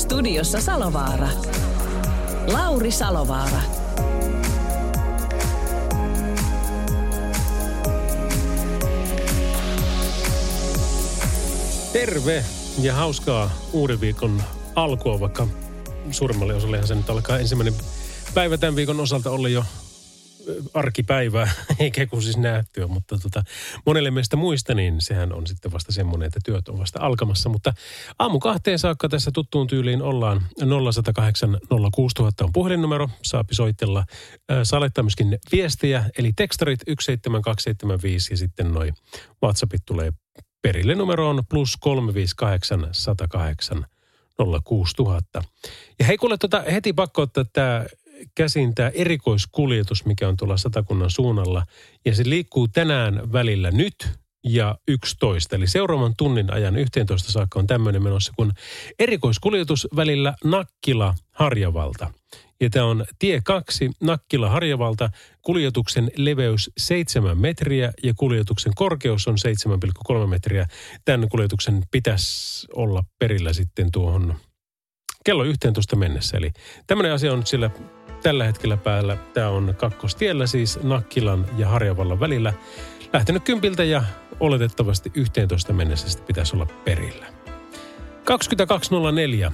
Studiossa Salovaara. Lauri Salovaara. Terve ja hauskaa uuden viikon alkua, vaikka suurimmalle osallehan se nyt alkaa ensimmäinen päivä tämän viikon osalta olla jo arkipäivää, eikä kun siis nähtyä, mutta tota, monelle meistä muista, niin sehän on sitten vasta semmoinen, että työt on vasta alkamassa. Mutta aamu kahteen saakka tässä tuttuun tyyliin ollaan 0108 06000 on puhelinnumero, saapi soitella. Saa myöskin viestejä, eli tekstarit 17275 ja sitten noi WhatsAppit tulee perille numero on plus 358 108 06000. Ja hei kuule, tota, heti pakko ottaa tämä käsin tämä erikoiskuljetus, mikä on tuolla Satakunnan suunnalla. Ja se liikkuu tänään välillä nyt ja 11. Eli seuraavan tunnin ajan 11 saakka on tämmöinen menossa kuin erikoiskuljetus välillä Nakkila-Harjavalta. Ja tämä on tie 2 Nakkila-Harjavalta. Kuljetuksen leveys 7 metriä ja kuljetuksen korkeus on 7,3 metriä. Tämän kuljetuksen pitäisi olla perillä sitten tuohon kello 11 mennessä. Eli tämmöinen asia on sillä tällä hetkellä päällä. Tämä on kakkostiellä siis Nakkilan ja Harjavallan välillä. Lähtenyt kympiltä ja oletettavasti 11 mennessä sitten pitäisi olla perillä. 22.04.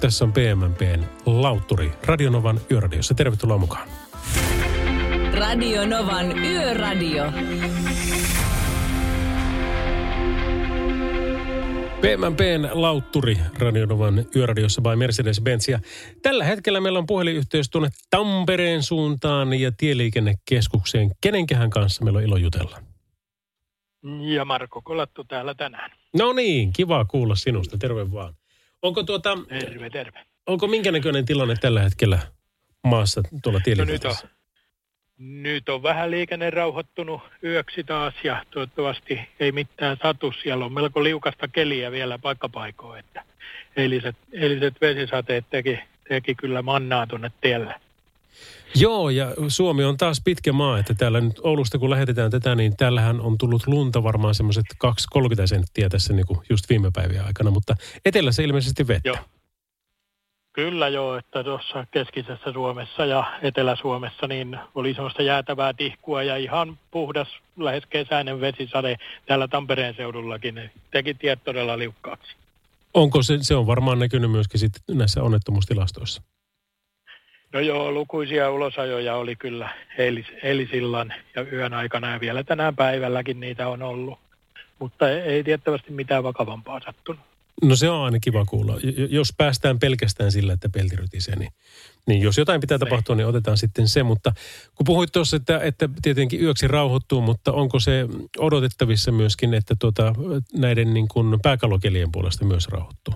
Tässä on PMMPn Lautturi Radionovan Yöradiossa. Tervetuloa mukaan. Radio Novan Yöradio. PMMPn Lautturi Radionovan Yöradiossa by Mercedes-Benz. Ja tällä hetkellä meillä on puhelinyhteys tuonne Tampereen suuntaan ja Tieliikennekeskukseen. Kenenkähän kanssa meillä on ilo jutella? Ja Marko Kolattu täällä tänään. No niin, kiva kuulla sinusta. Terve vaan. Onko, tuota, Terve, terve. onko minkä näköinen tilanne tällä hetkellä maassa tuolla No nyt on, tieliikenteessä? Nyt on vähän liikenne rauhoittunut yöksi taas ja toivottavasti ei mitään satu. Siellä on melko liukasta keliä vielä paikkapaikoin, että eiliset, eiliset vesisateet teki, teki kyllä mannaa tuonne tielle. Joo, ja Suomi on taas pitkä maa, että täällä nyt Oulusta kun lähetetään tätä, niin täällähän on tullut lunta varmaan semmoiset 2-30 senttiä tässä niin kuin just viime päivien aikana, mutta etelässä ilmeisesti vettä. Joo. Kyllä joo, että tuossa keskisessä Suomessa ja Etelä-Suomessa niin oli semmoista jäätävää tihkua ja ihan puhdas, lähes kesäinen vesisade täällä Tampereen seudullakin. Teki tiet todella liukkaaksi. Onko se, se on varmaan näkynyt myöskin sitten näissä onnettomuustilastoissa? No joo, lukuisia ulosajoja oli kyllä eilis, eilisillan ja yön aikana ja vielä tänään päivälläkin niitä on ollut. Mutta ei, ei tiettävästi mitään vakavampaa sattunut. No se on aina kiva kuulla. Jos päästään pelkästään sillä, että pelti rytisee, niin, niin jos jotain pitää tapahtua, niin otetaan sitten se. Mutta kun puhuit tuossa, että, että tietenkin yöksi rauhoittuu, mutta onko se odotettavissa myöskin, että tuota, näiden niin kuin pääkalokelien puolesta myös rauhoittuu?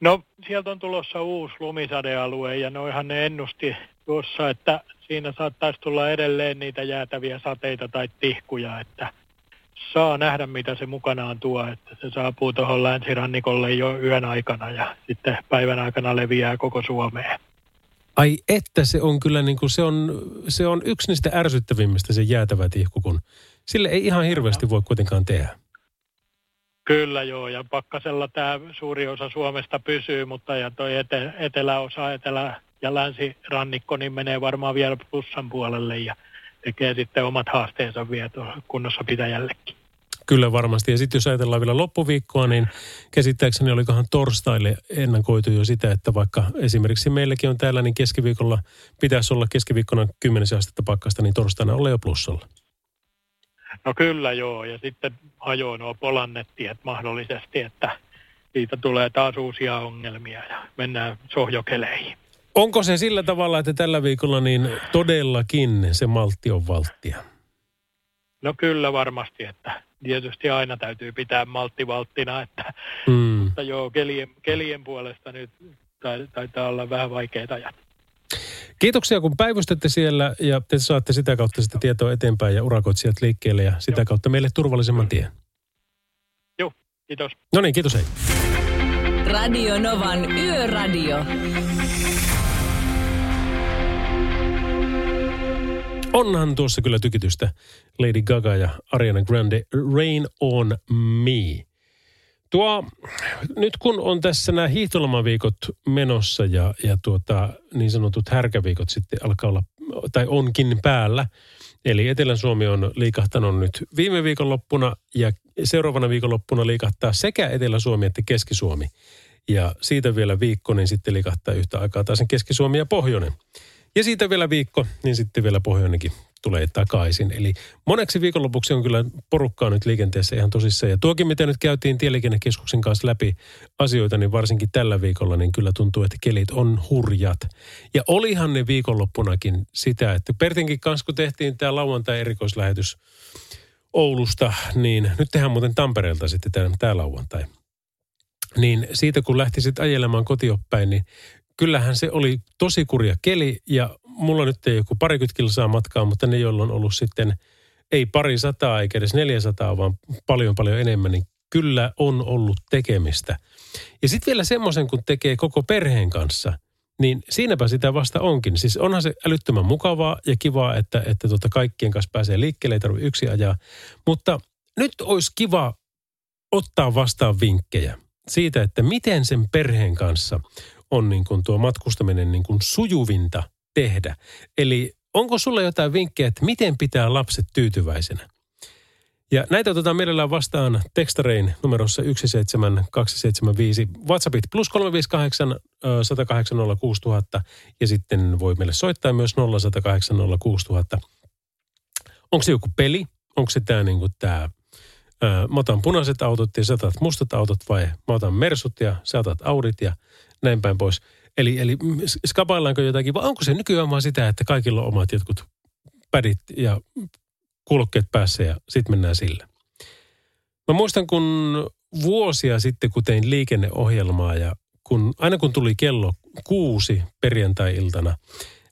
No sieltä on tulossa uusi lumisadealue ja noihan ne ennusti tuossa, että siinä saattaisi tulla edelleen niitä jäätäviä sateita tai tihkuja, että saa nähdä mitä se mukanaan tuo, että se saapuu tuohon länsirannikolle jo yön aikana ja sitten päivän aikana leviää koko Suomeen. Ai että se on kyllä niin kuin se on, se on yksi niistä ärsyttävimmistä se jäätävä tihku, kun sille ei ihan hirveästi voi kuitenkaan tehdä. Kyllä joo, ja pakkasella tämä suuri osa Suomesta pysyy, mutta ja toi ete, eteläosa, etelä- ja länsirannikko, niin menee varmaan vielä plussan puolelle ja tekee sitten omat haasteensa vielä kunnossa pitäjällekin. Kyllä varmasti. Ja sitten jos ajatellaan vielä loppuviikkoa, niin käsittääkseni olikohan torstaille ennakoitu jo sitä, että vaikka esimerkiksi meilläkin on täällä, niin keskiviikolla pitäisi olla keskiviikkona 10 astetta pakkasta, niin torstaina olla jo plussalla. No kyllä joo, ja sitten hajoaa nuo polannettiet mahdollisesti, että siitä tulee taas uusia ongelmia ja mennään sohjokeleihin. Onko se sillä tavalla, että tällä viikolla niin todellakin se maltti on valttia? No kyllä varmasti, että tietysti aina täytyy pitää malttivalttina, että Mm. mutta joo, kelien, kelien puolesta nyt tai- taitaa olla vähän vaikeita ajat. Kiitoksia, kun päivystätte siellä ja te saatte sitä kautta sitä tietoa eteenpäin ja urakoitsijat liikkeelle ja sitä Joo. kautta meille turvallisemman tien. Joo, kiitos. No niin, kiitos hei. Radio Novan Yöradio. Onhan tuossa kyllä tykitystä Lady Gaga ja Ariana Grande Rain on Me. Tuo, nyt kun on tässä nämä hiihtolomaviikot menossa ja, ja tuota, niin sanotut härkäviikot sitten alkaa olla, tai onkin päällä. Eli Etelä-Suomi on liikahtanut nyt viime viikonloppuna ja seuraavana viikonloppuna liikahtaa sekä Etelä-Suomi että Keski-Suomi. Ja siitä vielä viikko, niin sitten liikahtaa yhtä aikaa taas Keski-Suomi ja Pohjoinen. Ja siitä vielä viikko, niin sitten vielä pohjoinenkin tulee takaisin. Eli moneksi viikonlopuksi on kyllä porukkaa nyt liikenteessä ihan tosissaan. Ja tuokin, mitä nyt käytiin Tieliikennekeskuksen kanssa läpi asioita, niin varsinkin tällä viikolla, niin kyllä tuntuu, että kelit on hurjat. Ja olihan ne viikonloppunakin sitä, että Pertinkin kanssa, kun tehtiin tämä lauantai-erikoislähetys Oulusta, niin nyt tehdään muuten Tampereelta sitten tämä, lauantai. Niin siitä kun lähti sitten ajelemaan kotioppäin, niin kyllähän se oli tosi kurja keli ja mulla nyt ei joku parikymmentä kilsaa matkaa, mutta ne, joilla on ollut sitten ei pari sataa eikä edes 400, vaan paljon paljon enemmän, niin kyllä on ollut tekemistä. Ja sitten vielä semmoisen, kun tekee koko perheen kanssa, niin siinäpä sitä vasta onkin. Siis onhan se älyttömän mukavaa ja kivaa, että, että tota kaikkien kanssa pääsee liikkeelle, ei tarvitse yksi ajaa. Mutta nyt olisi kiva ottaa vastaan vinkkejä siitä, että miten sen perheen kanssa on niin kuin tuo matkustaminen niin kuin sujuvinta tehdä. Eli onko sulla jotain vinkkejä, että miten pitää lapset tyytyväisenä? Ja näitä otetaan mielellään vastaan tekstarein numerossa 17275. WhatsAppit plus 358 ö, 108 06000 ja sitten voi meille soittaa myös 0108 06000. Onko se joku peli? Onko se tämä tää, ö, mä otan punaiset autot ja sä otat mustat autot vai mä otan mersut ja sä otat audit ja näin päin pois. Eli, eli skapaillaanko jotakin vai onko se nykyään vaan sitä, että kaikilla on omat jotkut pädit ja kuulokkeet päässä ja sitten mennään sillä. Mä muistan, kun vuosia sitten, kun tein liikenneohjelmaa ja kun, aina kun tuli kello kuusi perjantai-iltana,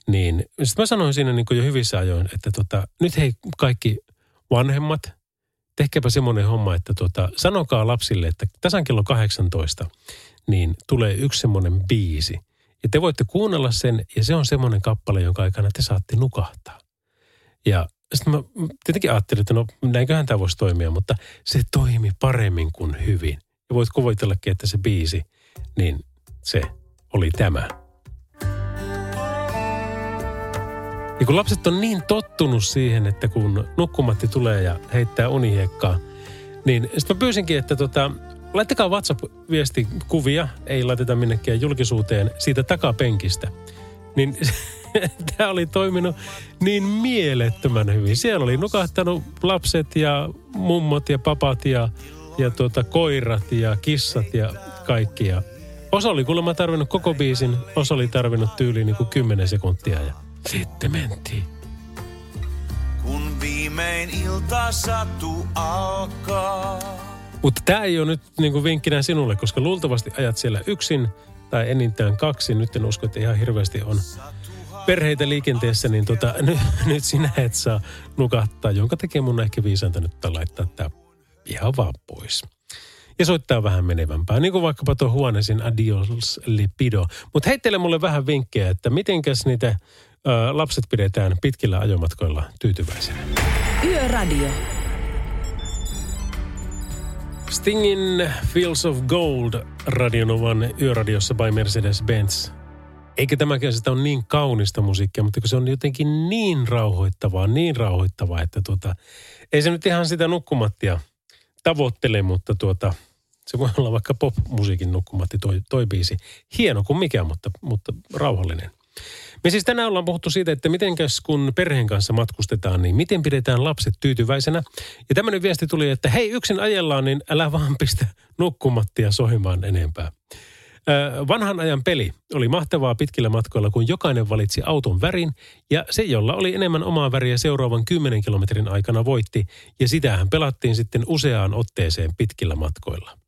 niin sitten mä sanoin siinä niin jo hyvissä ajoin, että tota, nyt hei kaikki vanhemmat, tehkääpä semmoinen homma, että tota, sanokaa lapsille, että tasan kello 18, niin tulee yksi semmoinen biisi. Ja te voitte kuunnella sen, ja se on semmoinen kappale, jonka aikana te saatte nukahtaa. Ja sitten mä tietenkin ajattelin, että no näinköhän tämä voisi toimia, mutta se toimi paremmin kuin hyvin. Ja voit kuvitellakin, että se biisi, niin se oli tämä. Ja kun lapset on niin tottunut siihen, että kun nukkumatti tulee ja heittää unihiekkaa, niin sitten mä pyysinkin, että tota, laittakaa WhatsApp-viesti kuvia, ei laiteta minnekään julkisuuteen siitä takapenkistä. Niin tämä oli toiminut niin mielettömän hyvin. Siellä oli nukahtanut lapset ja mummot ja papat ja, ja tuota, koirat ja kissat ja kaikki. Osa oli kuulemma tarvinnut koko biisin, osa oli tarvinnut tyyliin niin kuin 10 sekuntia ja sitten mentiin. kun viimein ilta sattuu alkaa. Mutta tämä ei ole nyt niin kuin vinkkinä sinulle, koska luultavasti ajat siellä yksin tai enintään kaksi. Nyt en usko, että ihan hirveästi on perheitä liikenteessä, niin tota, nyt, nyt sinä et saa nukahtaa, jonka takia mun on ehkä viisainta nyt laittaa tämä ihan vaan pois. Ja soittaa vähän menevämpää, niin kuin vaikkapa tuo huoneesin Adios Lipido. Mutta heittele mulle vähän vinkkejä, että mitenkäs niitä lapset pidetään pitkillä ajomatkoilla tyytyväisenä. Yöradio. Stingin Fields of Gold Radionovan yöradiossa by Mercedes-Benz. Eikä tämäkään sitä ole niin kaunista musiikkia, mutta kun se on jotenkin niin rauhoittavaa, niin rauhoittavaa, että tuota, ei se nyt ihan sitä nukkumattia tavoittele, mutta tuota, se voi olla vaikka pop-musiikin nukkumatti toi, toi biisi. Hieno kuin mikä, mutta, mutta rauhallinen. Me siis tänään ollaan puhuttu siitä, että mitenkäs kun perheen kanssa matkustetaan, niin miten pidetään lapset tyytyväisenä. Ja tämmöinen viesti tuli, että hei yksin ajellaan, niin älä vaan pistä nukkumattia sohimaan enempää. Vanhan ajan peli oli mahtavaa pitkillä matkoilla, kun jokainen valitsi auton värin ja se, jolla oli enemmän omaa väriä seuraavan 10 kilometrin aikana voitti ja sitähän pelattiin sitten useaan otteeseen pitkillä matkoilla.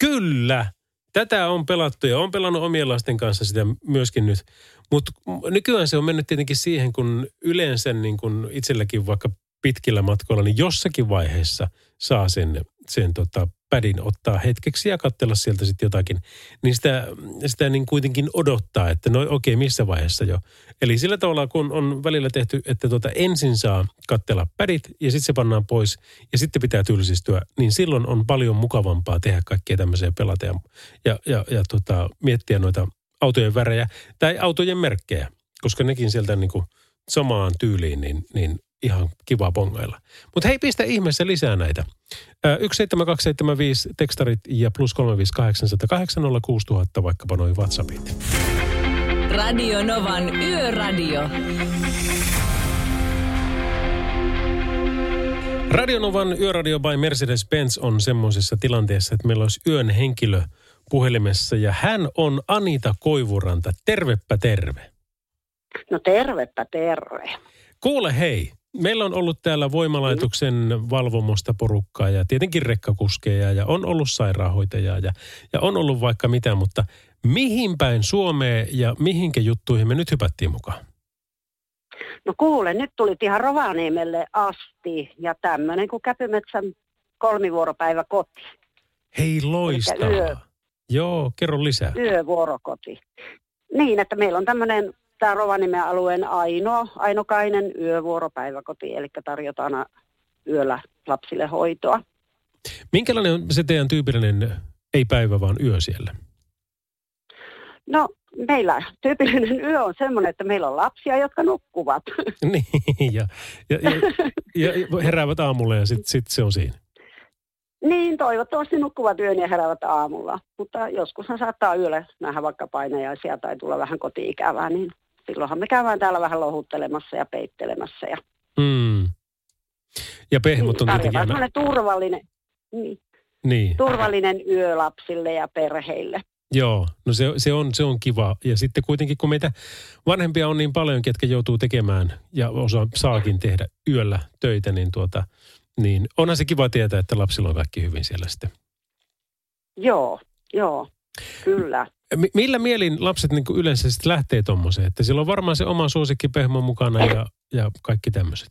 Kyllä, tätä on pelattu ja on pelannut omien lasten kanssa sitä myöskin nyt. Mutta nykyään se on mennyt tietenkin siihen, kun yleensä niin kun itselläkin vaikka pitkillä matkoilla, niin jossakin vaiheessa saa sen, sen tota, pädin ottaa hetkeksi ja katsella sieltä sitten jotakin. Niin sitä, sitä niin kuitenkin odottaa, että no okei, okay, missä vaiheessa jo. Eli sillä tavalla, kun on välillä tehty, että tota ensin saa katsella pädit ja sitten se pannaan pois ja sitten pitää tylsistyä, niin silloin on paljon mukavampaa tehdä kaikkea tämmöisiä pelata ja, ja, ja, ja tota, miettiä noita autojen värejä tai autojen merkkejä, koska nekin sieltä niin kuin samaan tyyliin, niin, niin ihan kiva bongailla. Mutta hei, pistä ihmeessä lisää näitä. Ö, 17275 tekstarit ja plus 358 vaikkapa noin WhatsAppit. Radio Novan Yöradio. Radionovan Yöradio by Mercedes-Benz on semmoisessa tilanteessa, että meillä olisi yön henkilö puhelimessa ja hän on Anita Koivuranta. Tervepä terve. No tervepä terve. Kuule hei, meillä on ollut täällä voimalaitoksen valvomosta porukkaa ja tietenkin rekkakuskeja ja on ollut sairaanhoitajaa ja, ja on ollut vaikka mitä, mutta mihin päin Suomeen ja mihinkä juttuihin me nyt hypättiin mukaan? No kuule, nyt tulit ihan Rovaniemelle asti ja tämmöinen kuin Käpymetsän kolmivuoropäivä koti. Hei loistavaa. Joo, kerro lisää. Yövuorokoti. Niin, että meillä on tämmöinen tämä Rovaniemen alueen ainoa, ainokainen yövuoropäiväkoti, eli tarjotaan yöllä lapsille hoitoa. Minkälainen on se teidän tyypillinen, ei päivä vaan yö siellä? No meillä tyypillinen yö on semmoinen, että meillä on lapsia, jotka nukkuvat. niin, ja, ja, ja, ja heräävät aamulla ja sitten sit se on siinä. Niin, toivottavasti nukkuvat yön ja heräävät aamulla. Mutta joskus saattaa yöllä nähdä vaikka painajaisia tai tulla vähän koti-ikävää, niin silloinhan me käydään täällä vähän lohuttelemassa ja peittelemässä. Ja, Mm. Ja pehmot on tietenkin tarjotaan aina... turvallinen, niin, Niin. turvallinen yö lapsille ja perheille. Joo, no se, se, on, se on kiva. Ja sitten kuitenkin, kun meitä vanhempia on niin paljon, ketkä joutuu tekemään ja osa saakin tehdä yöllä töitä, niin, tuota, niin onhan se kiva tietää, että lapsilla on kaikki hyvin siellä sitten. Joo, joo, kyllä. Mi- Millä mielin lapset niin yleensä sitten lähtee tuommoiseen? Että siellä on varmaan se oma suosikkipehmo mukana ja, ja kaikki tämmöiset.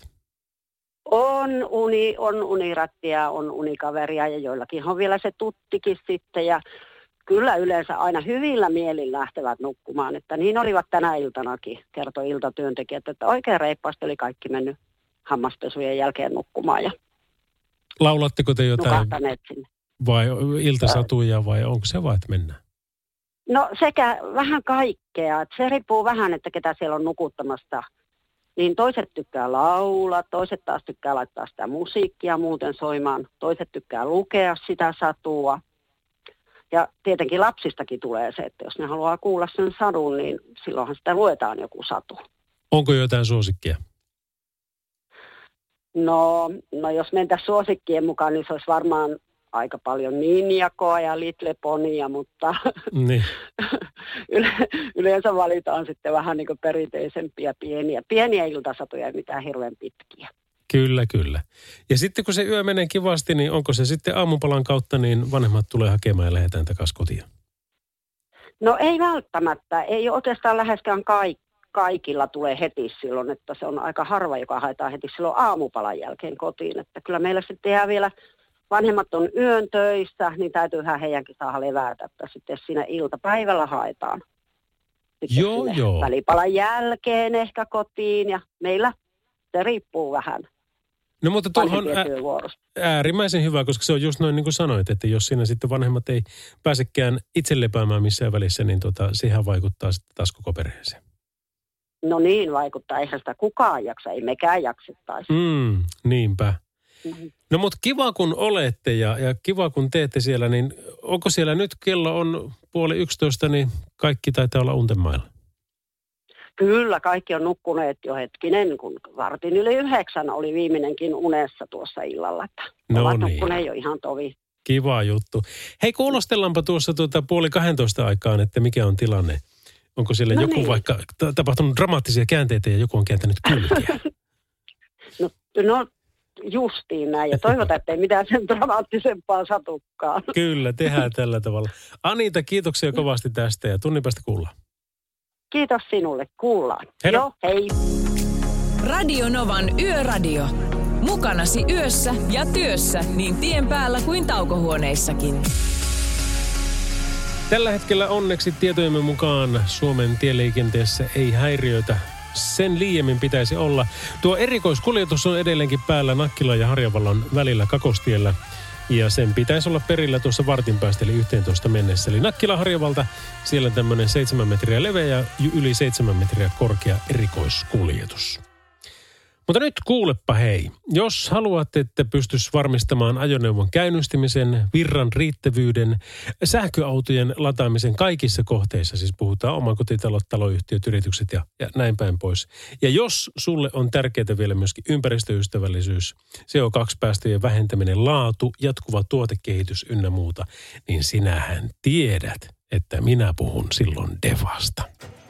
On, uni, on unirattia, on unikaveria ja joillakin on vielä se tuttikin sitten ja kyllä yleensä aina hyvillä mielin lähtevät nukkumaan. Että niin olivat tänä iltanakin, kertoi iltatyöntekijät, että oikein reippaasti oli kaikki mennyt hammaspesujen jälkeen nukkumaan ja Laulatteko te jotain sinne. vai iltasatuja vai onko se vaan, että mennään? No sekä vähän kaikkea. että se riippuu vähän, että ketä siellä on nukuttamasta. Niin toiset tykkää laulaa, toiset taas tykkää laittaa sitä musiikkia muuten soimaan. Toiset tykkää lukea sitä satua. Ja tietenkin lapsistakin tulee se, että jos ne haluaa kuulla sen sadun, niin silloinhan sitä luetaan joku satu. Onko jotain suosikkia? No, no jos mentäisiin suosikkien mukaan, niin se olisi varmaan aika paljon Ninjakoa ja Little Ponia, mutta Niin. yle, yleensä valitaan sitten vähän niin kuin perinteisempiä pieniä, pieniä iltasatuja, ei mitään hirveän pitkiä. Kyllä, kyllä. Ja sitten kun se yö menee kivasti, niin onko se sitten aamupalan kautta, niin vanhemmat tulee hakemaan ja lähdetään takaisin kotiin? No ei välttämättä, ei oikeastaan läheskään kaik, kaikilla tulee heti silloin, että se on aika harva, joka haetaan heti silloin aamupalan jälkeen kotiin. Että kyllä meillä sitten jää vielä, vanhemmat on yön töissä, niin täytyyhän heidänkin saada levätä, että sitten siinä iltapäivällä haetaan. Sitten Joo, joo. Välipalan jälkeen ehkä kotiin ja meillä se riippuu vähän No mutta tuohon on äärimmäisen hyvä, koska se on just noin niin kuin sanoit, että jos siinä sitten vanhemmat ei pääsekään itse lepäämään missään välissä, niin tota, siihen vaikuttaa sitten taas koko perheeseen. No niin vaikuttaa, eihän sitä kukaan jaksa, ei mekään jaksettaisi. Mm, niinpä. Mm. No mutta kiva kun olette ja, ja kiva kun teette siellä, niin onko siellä nyt kello on puoli yksitoista, niin kaikki taitaa olla untemailla? Kyllä, kaikki on nukkuneet jo hetkinen, kun vartin yli yhdeksän oli viimeinenkin unessa tuossa illalla. Että No ovat niin. nukkuneet jo ihan tovi, Kiva juttu. Hei, kuulostellaanpa tuossa tuota puoli 12 aikaan, että mikä on tilanne. Onko siellä No joku niin. vaikka ta- tapahtunut dramaattisia käänteitä ja joku on kääntänyt kylkiä? No, no justiin näin. Ja toivotaan, että ei mitään sen dramaattisempaa satukaan. Kyllä, tehdään tällä tavalla. Anita, kiitoksia kovasti tästä ja tunnin päästä kuullaan. Kiitos sinulle. Kuullaan. Heidä. Joo, hei. Radio Novan Yöradio. Mukanasi yössä ja työssä niin tien päällä kuin taukohuoneissakin. Tällä hetkellä onneksi tietojemme mukaan Suomen tieliikenteessä ei häiriöitä sen liiemmin pitäisi olla. Tuo erikoiskuljetus on edelleenkin päällä Nakkila ja Harjavallan välillä Kakostiellä. Ja sen pitäisi olla perillä tuossa vartin päästä, eli 11 mennessä. Eli Nakkila Harjavalta, siellä tämmöinen 7 metriä leveä ja yli 7 metriä korkea erikoiskuljetus. Mutta nyt kuulepa hei, jos haluat, että pystyisi varmistamaan ajoneuvon käynnistymisen, virran riittävyyden, sähköautojen lataamisen kaikissa kohteissa, siis puhutaan omakotitalot, taloyhtiöt, yritykset ja, ja näin päin pois. Ja jos sulle on tärkeää vielä myöskin ympäristöystävällisyys, CO2-päästöjen vähentäminen, laatu, jatkuva tuotekehitys ynnä muuta, niin sinähän tiedät, että minä puhun silloin Devasta.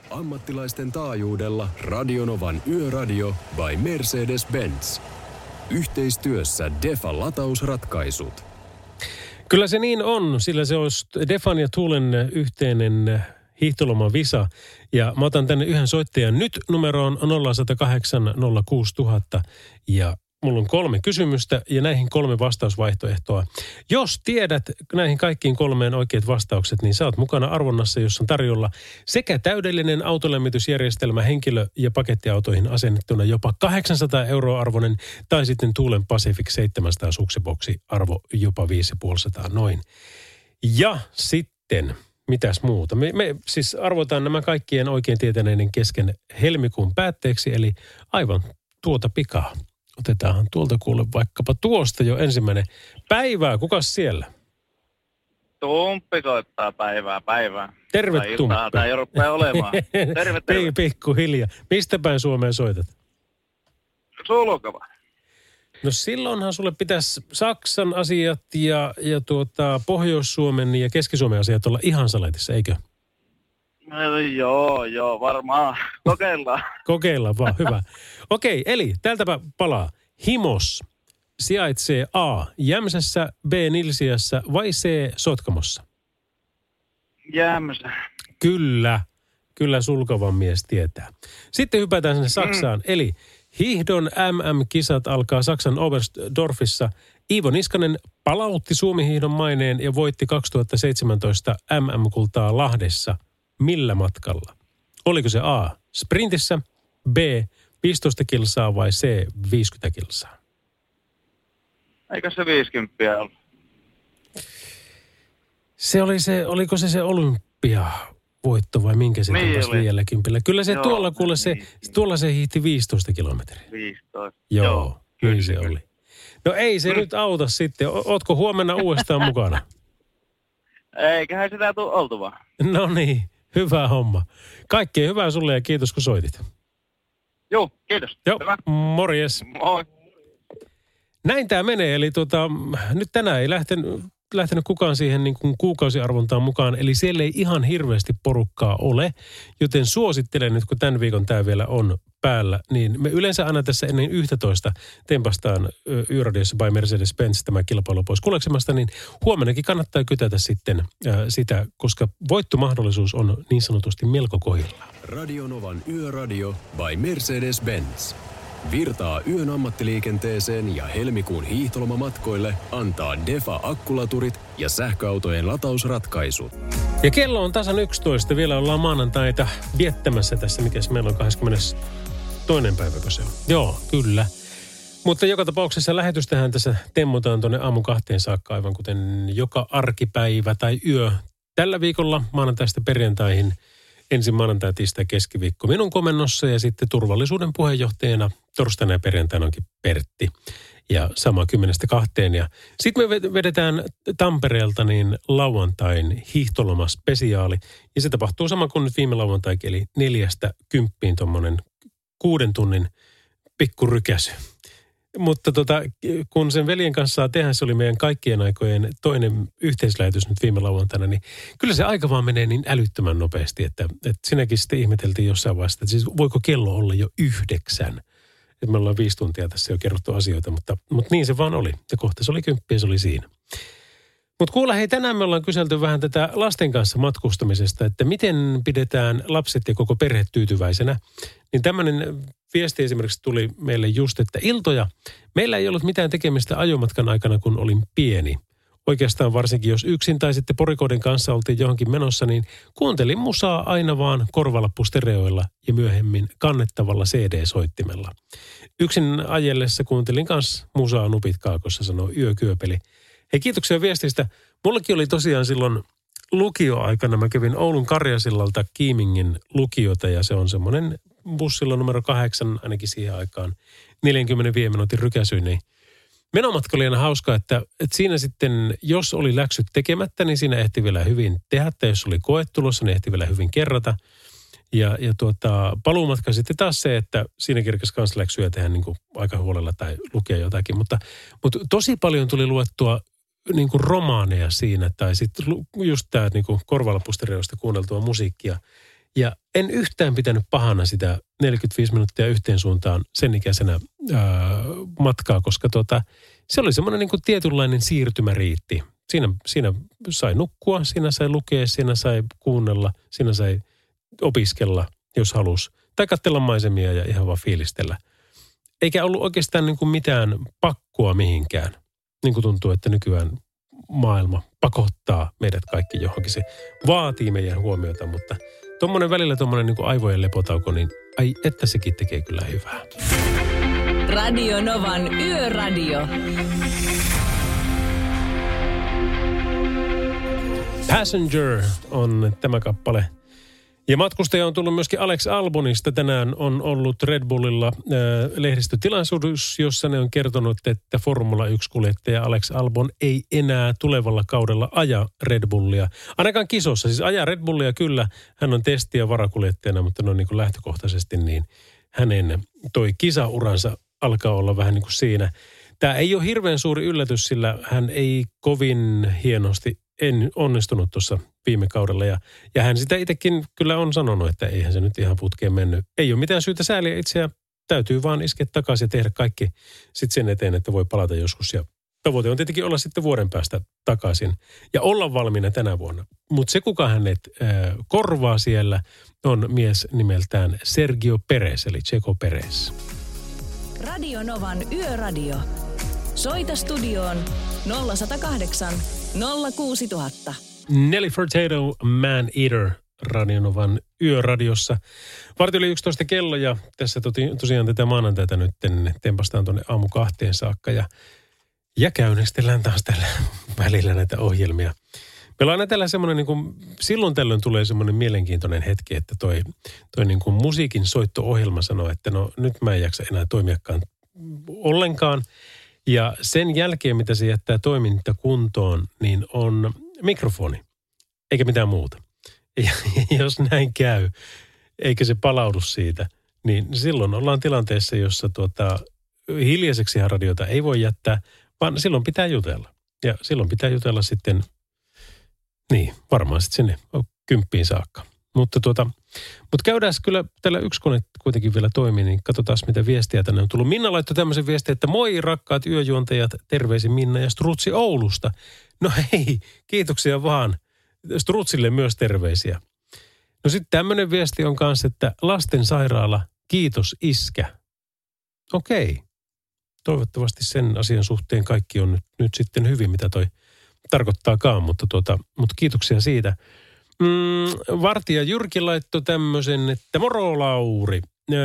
Ammattilaisten taajuudella Radionovan Yöradio by Mercedes-Benz. Yhteistyössä Defa latausratkaisut. Kyllä se niin on, sillä se olisi Defan ja Tuulen yhteinen hiihtoloma Visa. Ja mä otan tänne yhden soittajan nyt numeroon 0108 06000 ja mulla on kolme kysymystä ja näihin kolme vastausvaihtoehtoa. Jos tiedät näihin kaikkiin kolmeen oikeat vastaukset, niin oot mukana arvonnassa, jossa on tarjolla sekä täydellinen autolämmitysjärjestelmä henkilö- ja pakettiautoihin asennettuna jopa 800 euroa arvoinen, tai sitten Tuulen Pacific 700 suksiboksi arvo jopa 550 noin. Ja sitten, mitäs muuta? Me, me siis arvotaan nämä kaikkien oikein tietäneiden kesken helmikuun päätteeksi, eli aivan tuota pikaa. Otetaan tuolta kuule vaikkapa tuosta jo ensimmäinen päivää. Kukas siellä? Tumppi soittaa päivää päivää. Terve Tai Tumppi. iltaa jo rupeaa olemaan. Terve, terve. Ei pikkuhiljaa. Mistä päin Suomeen soitat? Sulkava. No silloinhan sulle pitäisi Saksan asiat ja, ja tuota, Pohjois-Suomen ja Keski-Suomen asiat olla ihan saletissa, eikö? No, joo, joo, varmaan. Kokeillaan. Kokeillaan vaan, hyvä. Okei, eli täältäpä palaa. Himos sijaitsee A. Jämsässä, B. Nilsiässä vai C. Sotkamossa? Jämsä. Kyllä, kyllä sulkavan mies tietää. Sitten hypätään sinne Saksaan. Eli hiihdon MM-kisat alkaa Saksan Oberstdorfissa. Iivo Niskanen palautti Suomi-hiihdon maineen ja voitti 2017 MM-kultaa Lahdessa. Millä matkalla? Oliko se A. Sprintissä, B. 15 kilsaa vai C. 50 kilsaa? Eikö se 50 ollut? Se oli se, oliko se se olympia voitto vai minkä se Niin oli. 50? Kyllä se Joo, tuolla kuule se, niin. tuolla se hiihti 15 kilometriä. 15. Joo, Joo, niin kyllä, se kyllä. oli. No ei se nyt auta sitten. O- Ootko huomenna uudestaan mukana? Eiköhän sitä tule oltu vaan. No niin, hyvä homma. Kaikkea hyvää sulle ja kiitos kun soitit. Joo, kiitos. Joo, Hyvä. morjes. Moi. Näin tämä menee, eli tota, nyt tänään ei lähtenyt, lähtenyt kukaan siihen niin kuin kuukausiarvontaan mukaan, eli siellä ei ihan hirveästi porukkaa ole, joten suosittelen nyt, kun tämän viikon tämä vielä on päällä, niin me yleensä aina tässä ennen 11 tempastaan Yöradiossa by Mercedes-Benz tämä kilpailu pois kuleksemasta, niin huomennakin kannattaa kytätä sitten ää, sitä, koska voittomahdollisuus on niin sanotusti melko kohdillaan. Radionovan Yöradio by Mercedes-Benz. Virtaa yön ammattiliikenteeseen ja helmikuun hiihtolomamatkoille antaa Defa akkulaturit ja sähköautojen latausratkaisut. Ja kello on tasan 11. Vielä ollaan maanantaita viettämässä tässä. Mikäs meillä on 22. päiväkö se on? Joo, kyllä. Mutta joka tapauksessa lähetystähän tässä temmutaan tuonne aamun kahteen saakka, aivan kuten joka arkipäivä tai yö. Tällä viikolla maanantaista perjantaihin ensin maanantai, tiistai, keskiviikko minun komennossa ja sitten turvallisuuden puheenjohtajana torstaina ja perjantaina onkin Pertti. Ja sama kymmenestä kahteen. Ja sitten me ved- vedetään Tampereelta niin lauantain hiihtoloma spesiaali. Ja se tapahtuu sama kuin nyt viime lauantaikin, eli neljästä kymppiin tuommoinen kuuden tunnin pikkurykäsy. mutta tota, kun sen veljen kanssa saa tehdä, se oli meidän kaikkien aikojen toinen yhteislähetys nyt viime lauantaina, niin kyllä se aika vaan menee niin älyttömän nopeasti, että, että sinäkin sitten ihmeteltiin jossain vaiheessa, että siis voiko kello olla jo yhdeksän. Että me ollaan viisi tuntia tässä jo kerrottu asioita, mutta, mutta niin se vaan oli. Ja kohta se oli kymppi se oli siinä. Mutta kuule, hei, tänään me ollaan kyselty vähän tätä lasten kanssa matkustamisesta, että miten pidetään lapset ja koko perhe tyytyväisenä. Niin tämmöinen viesti esimerkiksi tuli meille just, että iltoja, meillä ei ollut mitään tekemistä ajomatkan aikana, kun olin pieni. Oikeastaan varsinkin, jos yksin tai sitten porikoiden kanssa oltiin johonkin menossa, niin kuuntelin musaa aina vaan korvalappustereoilla ja myöhemmin kannettavalla CD-soittimella. Yksin ajellessa kuuntelin kanssa musaa nupit kaakossa, sanoo Yökyöpeli. Hei, kiitoksia viestistä. Mullakin oli tosiaan silloin lukioaikana, mä kävin Oulun Karjasillalta Kiimingin lukiota ja se on semmoinen bussilla numero kahdeksan ainakin siihen aikaan 45 minuutin rykäsy, niin menomatka oli aina hauska, että, että siinä sitten, jos oli läksyt tekemättä, niin siinä ehti vielä hyvin tehdä, tai jos oli koe tulossa, niin ehti vielä hyvin kerrata. Ja, ja tuota, paluumatka sitten taas se, että siinä kirkas kanssa läksyjä tehdä niin kuin aika huolella tai lukea jotakin. Mutta, mutta tosi paljon tuli luettua niin kuin romaaneja siinä, tai sitten just tämä niin kuin korvalapustereoista kuunneltua musiikkia. Ja en yhtään pitänyt pahana sitä 45 minuuttia yhteen suuntaan sen ikäisenä ää, matkaa, koska tota, se oli semmoinen niin kuin tietynlainen siirtymäriitti. Siinä, siinä sai nukkua, siinä sai lukea, siinä sai kuunnella, siinä sai opiskella, jos halus. Tai katsella maisemia ja ihan vaan fiilistellä. Eikä ollut oikeastaan niin kuin mitään pakkoa mihinkään. Niin kuin tuntuu, että nykyään maailma pakottaa meidät kaikki johonkin. Se vaatii meidän huomiota, mutta tuommoinen välillä tuommoinen niin aivojen lepotauko, niin ai että sekin tekee kyllä hyvää. Radio Novan Yöradio. Passenger on tämä kappale. Ja matkustaja on tullut myöskin Alex Albonista. Tänään on ollut Red Bullilla äh, lehdistötilaisuus, jossa ne on kertonut, että Formula 1-kuljettaja Alex Albon ei enää tulevalla kaudella aja Red Bullia. Ainakaan kisossa. Siis ajaa Red Bullia kyllä. Hän on testi- ja varakuljettajana, mutta no niin kuin lähtökohtaisesti niin hänen toi kisauransa alkaa olla vähän niin kuin siinä. Tämä ei ole hirveän suuri yllätys, sillä hän ei kovin hienosti en onnistunut tuossa viime kaudella. Ja, ja hän sitä itsekin kyllä on sanonut, että eihän se nyt ihan putkeen mennyt. Ei ole mitään syytä sääliä itseä. Täytyy vaan iskeä takaisin ja tehdä kaikki sitten sen eteen, että voi palata joskus. Ja tavoite on tietenkin olla sitten vuoden päästä takaisin ja olla valmiina tänä vuonna. Mutta se, kuka hänet äh, korvaa siellä, on mies nimeltään Sergio Perez, eli Checo Perez. Radio Novan Yöradio. Soita studioon 0108 06000. Nelly Furtado, Man Eater, Radionovan yöradiossa. Varti oli 11 kello ja tässä toti, tosiaan tätä maanantaita nyt tempastaan tuonne aamu kahteen saakka ja, ja käynnistellään taas tällä välillä näitä ohjelmia. Meillä on aina tällä semmoinen, niin kuin, silloin tällöin tulee semmoinen mielenkiintoinen hetki, että toi, toi niin kuin musiikin soitto-ohjelma sanoo, että no nyt mä en jaksa enää toimiakaan ollenkaan. Ja sen jälkeen, mitä se jättää toiminta kuntoon, niin on mikrofoni, eikä mitään muuta. Ja jos näin käy, eikä se palaudu siitä, niin silloin ollaan tilanteessa, jossa tuota, hiljaiseksi radiota ei voi jättää, vaan silloin pitää jutella. Ja silloin pitää jutella sitten, niin, varmaan sitten sinne kymppiin saakka. Mutta tuota, mutta käydään kyllä, tällä yksi kone kuitenkin vielä toimii, niin katsotaan mitä viestiä tänne on tullut. Minna laittoi tämmöisen viestin, että moi rakkaat yöjuontajat, terveisin Minna ja Strutsi Oulusta. No hei, kiitoksia vaan. Strutsille myös terveisiä. No sitten tämmöinen viesti on kanssa, että lastensairaala, kiitos iskä. Okei. Toivottavasti sen asian suhteen kaikki on nyt, nyt sitten hyvin, mitä toi tarkoittaakaan, mutta, tuota, mutta kiitoksia siitä. Mm, Vartija Jyrki laittoi tämmöisen, että moro Lauri.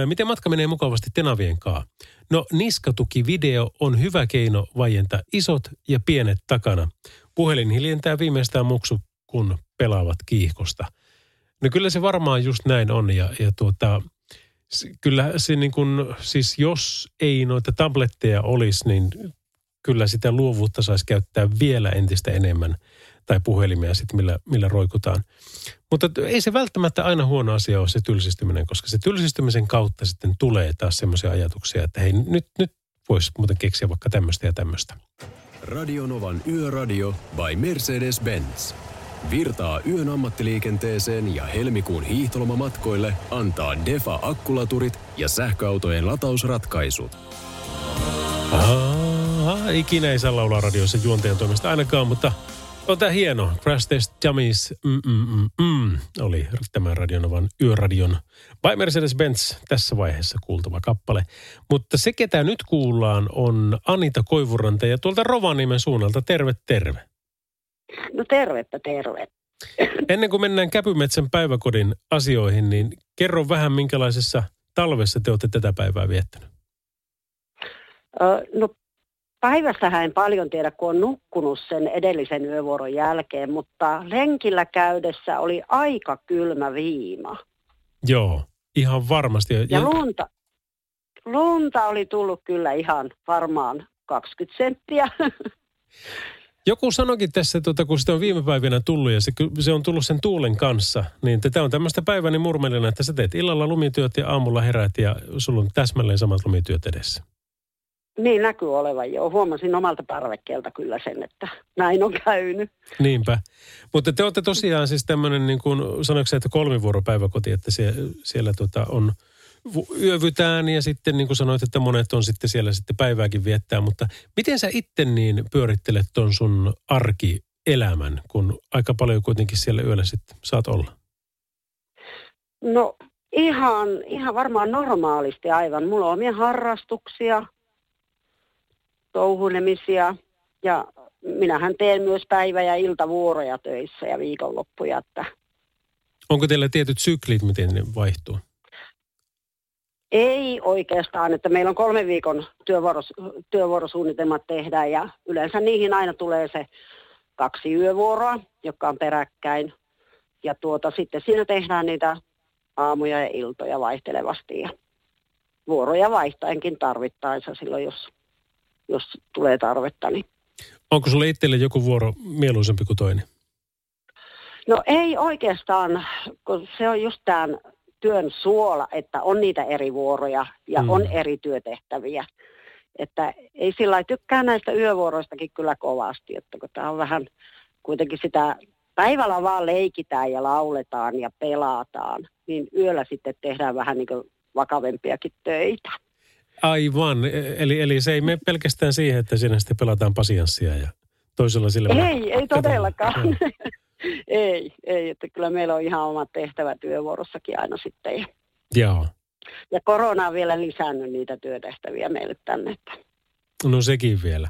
Miten matka menee mukavasti Tenavien kaa? No niskatuki-video on hyvä keino vaientaa isot ja pienet takana. Puhelin hiljentää viimeistään muksu, kun pelaavat kiihkosta. No kyllä se varmaan just näin on ja, ja tuota, kyllä se niin kuin, siis jos ei noita tabletteja olisi, niin kyllä sitä luovuutta saisi käyttää vielä entistä enemmän – tai puhelimia sitten, millä, millä roikutaan. Mutta ei se välttämättä aina huono asia ole se tylsistyminen, koska se tylsistymisen kautta sitten tulee taas semmoisia ajatuksia, että hei nyt, nyt voisi muuten keksiä vaikka tämmöistä ja tämmöistä. Radionovan Yöradio by Mercedes-Benz. Virtaa yön ammattiliikenteeseen ja helmikuun hiihtolomamatkoille antaa Defa akkulaturit ja sähköautojen latausratkaisut. Aa, ikinä ei saa laulaa radiossa juontajan toimesta ainakaan, mutta on tää hieno. Crash Test Dummies mm, mm, mm, mm, oli tämän Radionovan Yöradion by Mercedes-Benz tässä vaiheessa kuultava kappale. Mutta se, ketä nyt kuullaan, on Anita Koivuranta ja tuolta Rovaniemen suunnalta. Terve, terve. No tervettä, terve. Ennen kuin mennään Käpymetsän päiväkodin asioihin, niin kerro vähän, minkälaisessa talvessa te olette tätä päivää viettänyt. No päivässähän en paljon tiedä, kun on nukkunut sen edellisen yövuoron jälkeen, mutta lenkillä käydessä oli aika kylmä viima. Joo, ihan varmasti. Ja lunta, lunta oli tullut kyllä ihan varmaan 20 senttiä. Joku sanoikin tässä, tuota, kun sitä on viime päivinä tullut ja se, se on tullut sen tuulen kanssa, niin tämä on tämmöistä päiväni murmelina, että sä teet illalla lumityöt ja aamulla heräät ja sulla on täsmälleen samat lumityöt edessä. Niin näkyy olevan jo. Huomasin omalta parvekkeelta kyllä sen, että näin on käynyt. Niinpä. Mutta te olette tosiaan siis tämmöinen, niin kuin sanoiko että kolmivuoropäiväkoti, että se, siellä tota on yövytään ja sitten niin kuin sanoit, että monet on sitten siellä sitten päivääkin viettää. Mutta miten sä itse niin pyörittelet ton sun arkielämän, kun aika paljon kuitenkin siellä yöllä sitten saat olla? No ihan, ihan varmaan normaalisti aivan. Mulla on omia harrastuksia, touhunemisia ja minähän teen myös päivä- ja iltavuoroja töissä ja viikonloppuja. Että Onko teillä tietyt syklit, miten ne vaihtuu? ei oikeastaan, että meillä on kolme viikon työvuoros, työvuorosuunnitelmat tehdään ja yleensä niihin aina tulee se kaksi yövuoroa, jotka on peräkkäin. Ja tuota, sitten siinä tehdään niitä aamuja ja iltoja vaihtelevasti ja vuoroja vaihtaenkin tarvittaessa silloin, jos jos tulee tarvetta. Niin. Onko sulle itselle joku vuoro mieluisempi kuin toinen? No ei oikeastaan, kun se on just tämän työn suola, että on niitä eri vuoroja ja mm. on eri työtehtäviä. Että ei sillä tykkää näistä yövuoroistakin kyllä kovasti, että kun tämä on vähän kuitenkin sitä päivällä vaan leikitään ja lauletaan ja pelataan, niin yöllä sitten tehdään vähän niin kuin vakavempiakin töitä. Aivan. Eli, eli se ei mene pelkästään siihen, että siinä sitten pelataan pasianssia ja toisella sillä... Ei, ei todellakaan. ei, ei. Että kyllä meillä on ihan omat tehtävät työvuorossakin aina sitten. Ja, Joo. ja korona on vielä lisännyt niitä työtehtäviä meille tänne. Että. No sekin vielä.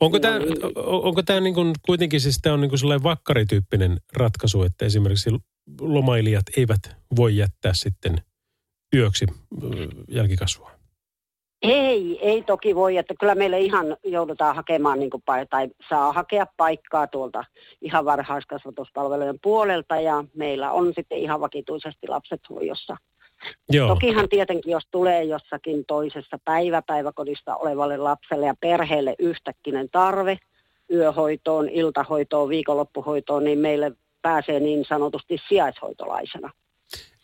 Onko No tämä, niin. onko tämä niin kuin, kuitenkin siis tämä on niin kuin sellainen vakkarityyppinen ratkaisu, että esimerkiksi lomailijat eivät voi jättää sitten yöksi jälkikasvua? Ei, ei toki voi, että kyllä meille ihan joudutaan hakemaan, niin kuin, tai saa hakea paikkaa tuolta ihan varhaiskasvatuspalvelujen puolelta ja meillä on sitten ihan vakituisesti lapset hoidossa. Joo. Tokihan tietenkin, jos tulee jossakin toisessa päiväpäiväkodista olevalle lapselle ja perheelle yhtäkkinen tarve yöhoitoon, iltahoitoon, viikonloppuhoitoon, niin meille pääsee niin sanotusti sijaishoitolaisena.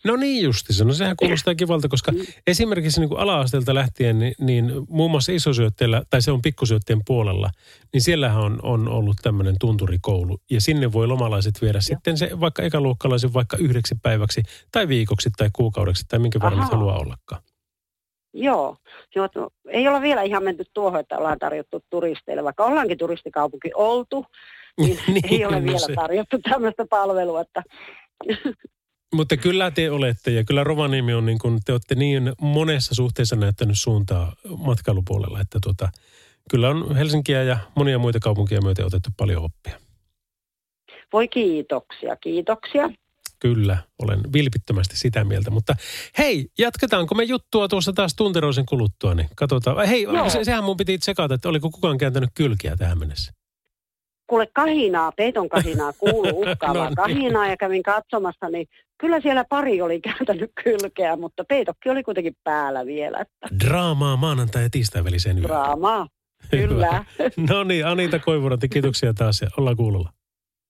No niin justi, no sehän kuulostaa kivalta, koska esimerkiksi niin kuin ala-asteelta lähtien, niin, niin muun muassa isosyötteellä, tai se on pikkusyötteen puolella, niin siellähän on, on ollut tämmöinen tunturikoulu. Ja sinne voi lomalaiset viedä sitten se vaikka ekaluokkalaisen vaikka yhdeksi päiväksi, tai viikoksi, tai kuukaudeksi, tai minkä verran haluaa ollakaan. Joo, joo no, ei olla vielä ihan menty tuohon, että ollaan tarjottu turisteille, vaikka ollaankin turistikaupunki oltu, niin, ei ole no vielä se- tarjottu tämmöistä palvelua, että Mutta kyllä te olette, ja kyllä Rovaniemi on niin kuin, te olette niin monessa suhteessa näyttänyt suuntaa matkailupuolella, että tuota, kyllä on Helsinkiä ja monia muita kaupunkia myöten otettu paljon oppia. voi kiitoksia, kiitoksia. Kyllä, olen vilpittömästi sitä mieltä. Mutta hei, jatketaanko me juttua tuossa taas tunteroisen kuluttua, niin katsotaan. Hei, Joo. se, sehän mun piti tsekata, että oliko kukaan kääntänyt kylkiä tähän mennessä. Kuule kahinaa, peiton kahinaa kuuluu uhkaavaa No niin. kahinaa ja kävin katsomassa, niin kyllä siellä pari oli kääntänyt kylkeä, mutta peitokki oli kuitenkin päällä vielä, että Draamaa maanantai- ja tiistai väliseen yöhön. draamaa. Kyllä. No niin, Anita Koivuranti, kiitoksia taas ja ollaan kuulolla.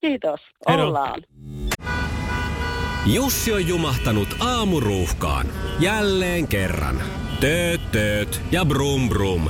Kiitos, Heidå. ollaan. Jussi on jumahtanut aamuruuhkaan. Jälleen kerran. Tööt, tööt ja brum brum.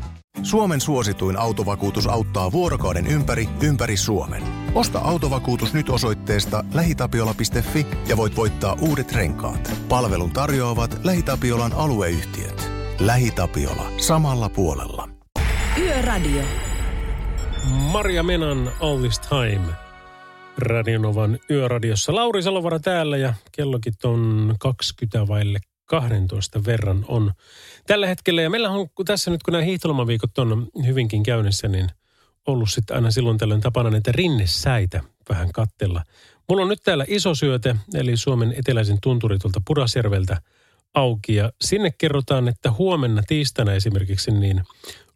Suomen suosituin autovakuutus auttaa vuorokauden ympäri, ympäri Suomen. Osta autovakuutus nyt osoitteesta lähitapiola.fi ja voit voittaa uudet renkaat. Palvelun tarjoavat LähiTapiolan alueyhtiöt. LähiTapiola. Samalla puolella. Yöradio. Maria Menan All This Time. Radionovan yöradiossa. Lauri Salovara täällä ja kellokin on 20 vaille 12 verran on tällä hetkellä. Ja meillä on tässä nyt, kun nämä hiihtolomaviikot on hyvinkin käynnissä, niin ollut sitten aina silloin tällöin tapana näitä rinnesäitä vähän kattella. Mulla on nyt täällä iso syöte, eli Suomen eteläisen tunturi tuolta Pudasjärveltä auki. Ja sinne kerrotaan, että huomenna tiistaina esimerkiksi niin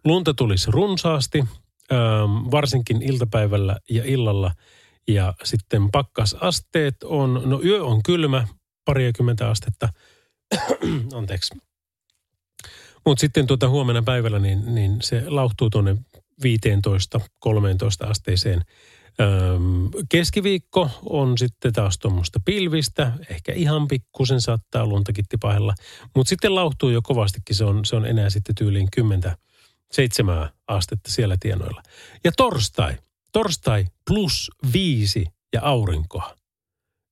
lunta tulisi runsaasti, ähm, varsinkin iltapäivällä ja illalla. Ja sitten pakkasasteet on, no yö on kylmä, pariakymmentä astetta, anteeksi. Mutta sitten tuota huomenna päivällä niin, niin se lauhtuu tuonne 15-13 asteeseen. Öm, keskiviikko on sitten taas tuommoista pilvistä, ehkä ihan pikkusen saattaa luntakin tipahella, mutta sitten lauhtuu jo kovastikin, se on, se on enää sitten tyyliin 10 seitsemää astetta siellä tienoilla. Ja torstai, torstai plus viisi ja aurinkoa.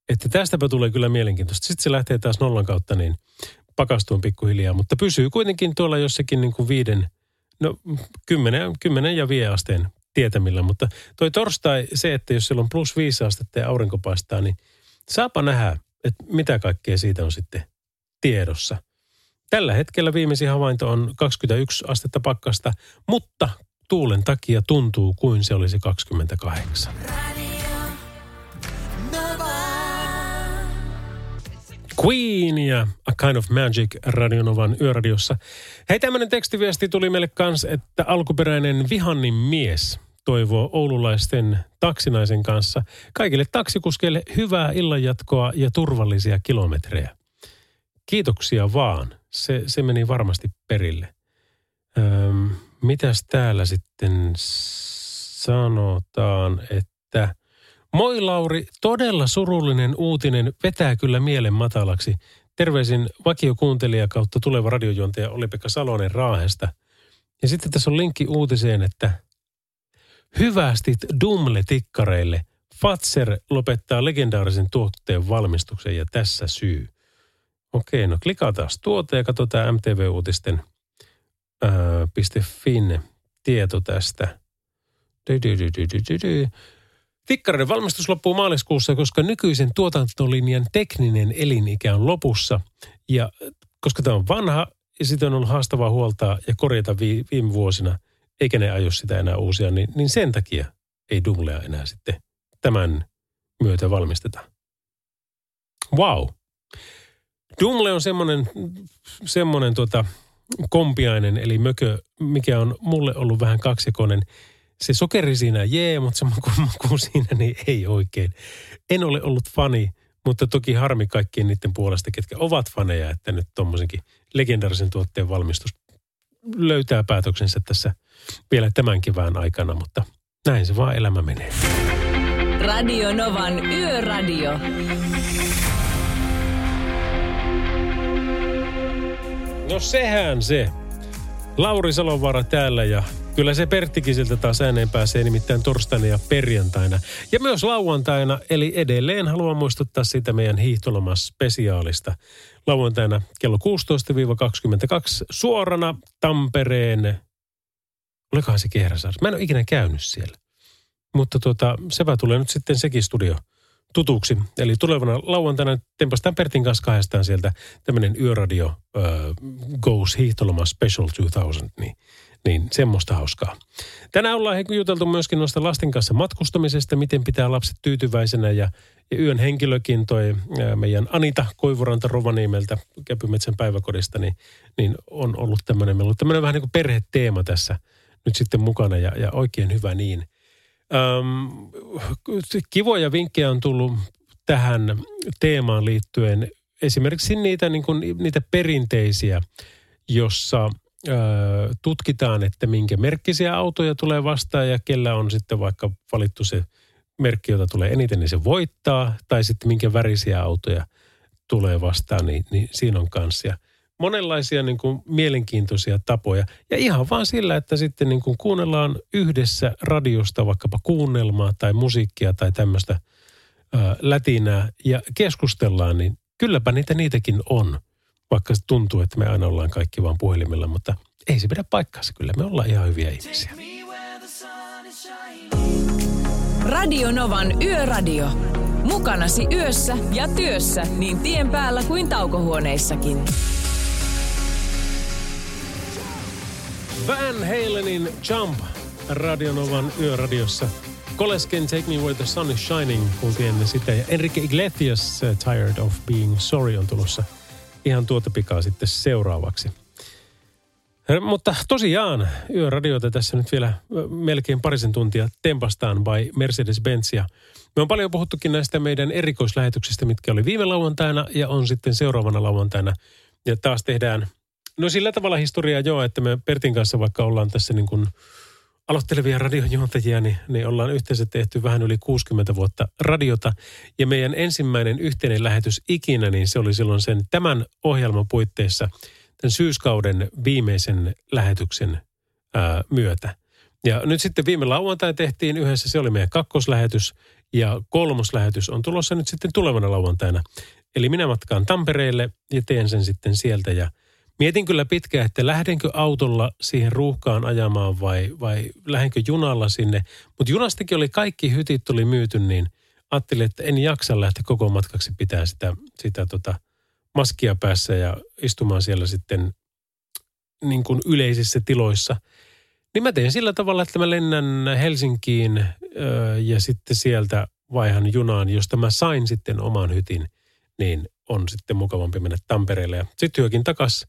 Että tästäpä tulee kyllä mielenkiintoista. Sitten se lähtee taas nollan kautta niin pakastuun pikkuhiljaa, mutta pysyy kuitenkin tuolla jossakin niin kuin viiden, no kymmenen, kymmenen ja vie asteen tietämillä. Mutta toi torstai, se, että jos siellä on plus viisi astetta ja aurinko paistaa, niin saapa nähdä, että mitä kaikkea siitä on sitten tiedossa. Tällä hetkellä viimeisin havainto on 21 astetta pakkasta, mutta tuulen takia tuntuu kuin se olisi 28. Queen ja A Kind of Magic Radionovan yöradiossa. Hei, tämmöinen tekstiviesti tuli meille kans, että alkuperäinen vihannin mies toivoo oululaisten taksinaisen kanssa kaikille taksikuskeille hyvää illanjatkoa ja turvallisia kilometrejä. Kiitoksia vaan. Se, se meni varmasti perille. Öm, mitäs täällä sitten sanotaan, että Moi Lauri, todella surullinen uutinen vetää kyllä mielen matalaksi. Terveisin vakiokuuntelija kautta tuleva radiojuontaja Oli-Pekka Salonen Raahesta. Ja sitten tässä on linkki uutiseen, että hyvästit Dumle-tikkareille. Fatser lopettaa legendaarisen tuotteen valmistuksen ja tässä syy. Okei, no klikataan tuote ja katsotaan MTV-uutisten .fin tieto tästä. Dy, dy, dy, dy, dy, dy. Tikkareiden valmistus loppuu maaliskuussa, koska nykyisen tuotantolinjan tekninen elinikä on lopussa. Ja koska tämä on vanha sitä on ollut haastavaa huoltaa ja korjata vi, viime vuosina, eikä ne aio sitä enää uusia, niin, niin sen takia ei Dumlea enää sitten tämän myötä valmisteta. Wow. Dumle on semmoinen, semmoinen tota, kompiainen, eli mökö, mikä on mulle ollut vähän kaksikonen se sokeri siinä jee, mutta se maku, maku siinä niin ei oikein. En ole ollut fani, mutta toki harmi kaikkien niiden puolesta, ketkä ovat faneja, että nyt tuommoisenkin legendaarisen tuotteen valmistus löytää päätöksensä tässä vielä tämän kevään aikana, mutta näin se vaan elämä menee. Radio Novan Yöradio. No sehän se. Lauri Salovaara täällä ja kyllä se Perttikin siltä taas ääneen pääsee nimittäin torstaina ja perjantaina. Ja myös lauantaina, eli edelleen haluan muistuttaa siitä meidän hiihtolomaspesiaalista. Lauantaina kello 16-22 suorana Tampereen, olikohan se Kehräsaari? Mä en ole ikinä käynyt siellä. Mutta tuota, sepä tulee nyt sitten sekin studio tutuksi. Eli tulevana lauantaina tempastaan Pertin kanssa kahdestaan sieltä tämmöinen yöradio uh, Goes Hiihtoloma Special 2000, niin, niin semmoista hauskaa. Tänään ollaan juteltu myöskin noista lasten kanssa matkustamisesta, miten pitää lapset tyytyväisenä ja, ja yön henkilökin toi meidän Anita Koivuranta Rovaniemeltä Käpymetsän päiväkodista, niin, niin on ollut tämmöinen, meillä on tämmöinen vähän niin kuin perheteema tässä nyt sitten mukana ja, ja oikein hyvä niin. Öm, kivoja vinkkejä on tullut tähän teemaan liittyen. Esimerkiksi niitä, niin kuin, niitä perinteisiä, jossa ö, tutkitaan, että minkä merkkisiä autoja tulee vastaan ja kellä on sitten vaikka valittu se merkki, jota tulee eniten, niin se voittaa. Tai sitten minkä värisiä autoja tulee vastaan, niin, niin siinä on kanssa. Monenlaisia niin kuin mielenkiintoisia tapoja. Ja ihan vaan sillä, että sitten niin kuin kuunnellaan yhdessä radiosta vaikkapa kuunnelmaa tai musiikkia tai tämmöistä ää, lätinää ja keskustellaan, niin kylläpä niitä niitäkin on. Vaikka se tuntuu, että me aina ollaan kaikki vaan puhelimella, mutta ei se pidä paikkaansa. Kyllä me ollaan ihan hyviä ihmisiä. Radio Novan Yöradio. Mukanasi yössä ja työssä niin tien päällä kuin taukohuoneissakin. Van Halenin Jump Radionovan yöradiossa. Kolesken Take Me Where the Sun is Shining kuultiin ennen sitä. Ja Enrique Iglesias uh, Tired of Being Sorry on tulossa ihan tuota pikaa sitten seuraavaksi. Mutta tosiaan yöradioita tässä nyt vielä melkein parisen tuntia tempastaan by Mercedes-Benz. Ja me on paljon puhuttukin näistä meidän erikoislähetyksistä, mitkä oli viime lauantaina ja on sitten seuraavana lauantaina. Ja taas tehdään, no sillä tavalla historiaa joo, että me Pertin kanssa vaikka ollaan tässä niin kuin aloittelevia radiojuontajia, niin, niin ollaan yhteensä tehty vähän yli 60 vuotta radiota. Ja meidän ensimmäinen yhteinen lähetys ikinä, niin se oli silloin sen tämän ohjelman puitteissa tämän syyskauden viimeisen lähetyksen ää, myötä. Ja nyt sitten viime lauantai tehtiin yhdessä, se oli meidän kakkoslähetys ja kolmoslähetys on tulossa nyt sitten tulevana lauantaina. Eli minä matkaan Tampereelle ja teen sen sitten sieltä ja mietin kyllä pitkään, että lähdenkö autolla siihen ruuhkaan ajamaan vai, vai lähdenkö junalla sinne. Mutta junastakin oli kaikki hytit tuli myyty, niin ajattelin, että en jaksa lähteä koko matkaksi pitää sitä, sitä tota maskia päässä ja istumaan siellä sitten niin kuin yleisissä tiloissa. Niin mä teen sillä tavalla, että mä lennän Helsinkiin ö, ja sitten sieltä vaihan junaan, josta mä sain sitten oman hytin, niin on sitten mukavampi mennä Tampereelle. Ja sitten hyökin takas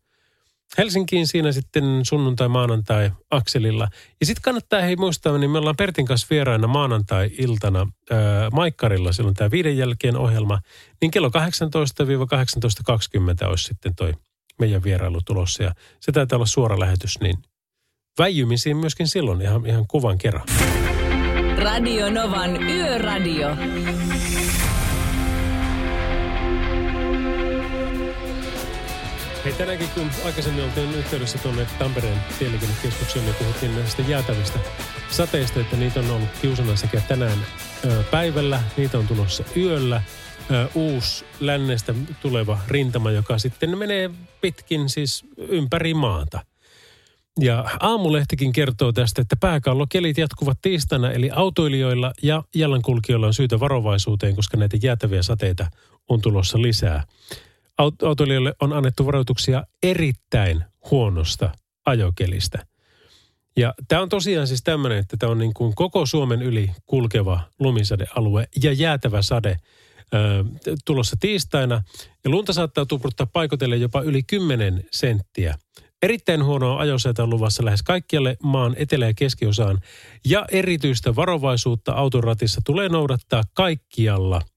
Helsinkiin siinä sitten sunnuntai, maanantai akselilla. Ja sitten kannattaa hei muistaa, niin me ollaan Pertin kanssa vieraina maanantai-iltana ää, Maikkarilla, silloin tämä viiden jälkeen ohjelma. Niin kello 18-18.20 olisi sitten toi meidän vierailu tulossa. Ja se taitaa olla suora lähetys, niin väijymisiin myöskin silloin ihan, ihan kuvan kerran. Radio Novan Yöradio. Hei tänäänkin kun aikaisemmin oltiin yhteydessä tuonne Tampereen tieliikennekeskukseen ja puhuttiin näistä jäätävistä sateista, että niitä on ollut kiusana sekä tänään ö, päivällä, niitä on tulossa yöllä. Ö, uusi lännestä tuleva rintama, joka sitten menee pitkin siis ympäri maata. Ja aamulehtikin kertoo tästä, että pääkallokelit jatkuvat tiistaina, eli autoilijoilla ja jalankulkijoilla on syytä varovaisuuteen, koska näitä jäätäviä sateita on tulossa lisää autoilijoille on annettu varoituksia erittäin huonosta ajokelistä. Ja tämä on tosiaan siis tämmöinen, että tämä on niin kuin koko Suomen yli kulkeva lumisadealue ja jäätävä sade ö, tulossa tiistaina. Ja lunta saattaa tupruttaa paikotelle jopa yli 10 senttiä. Erittäin huonoa ajosäätä on luvassa lähes kaikkialle maan etelä- ja keskiosaan. Ja erityistä varovaisuutta autoratissa tulee noudattaa kaikkialla –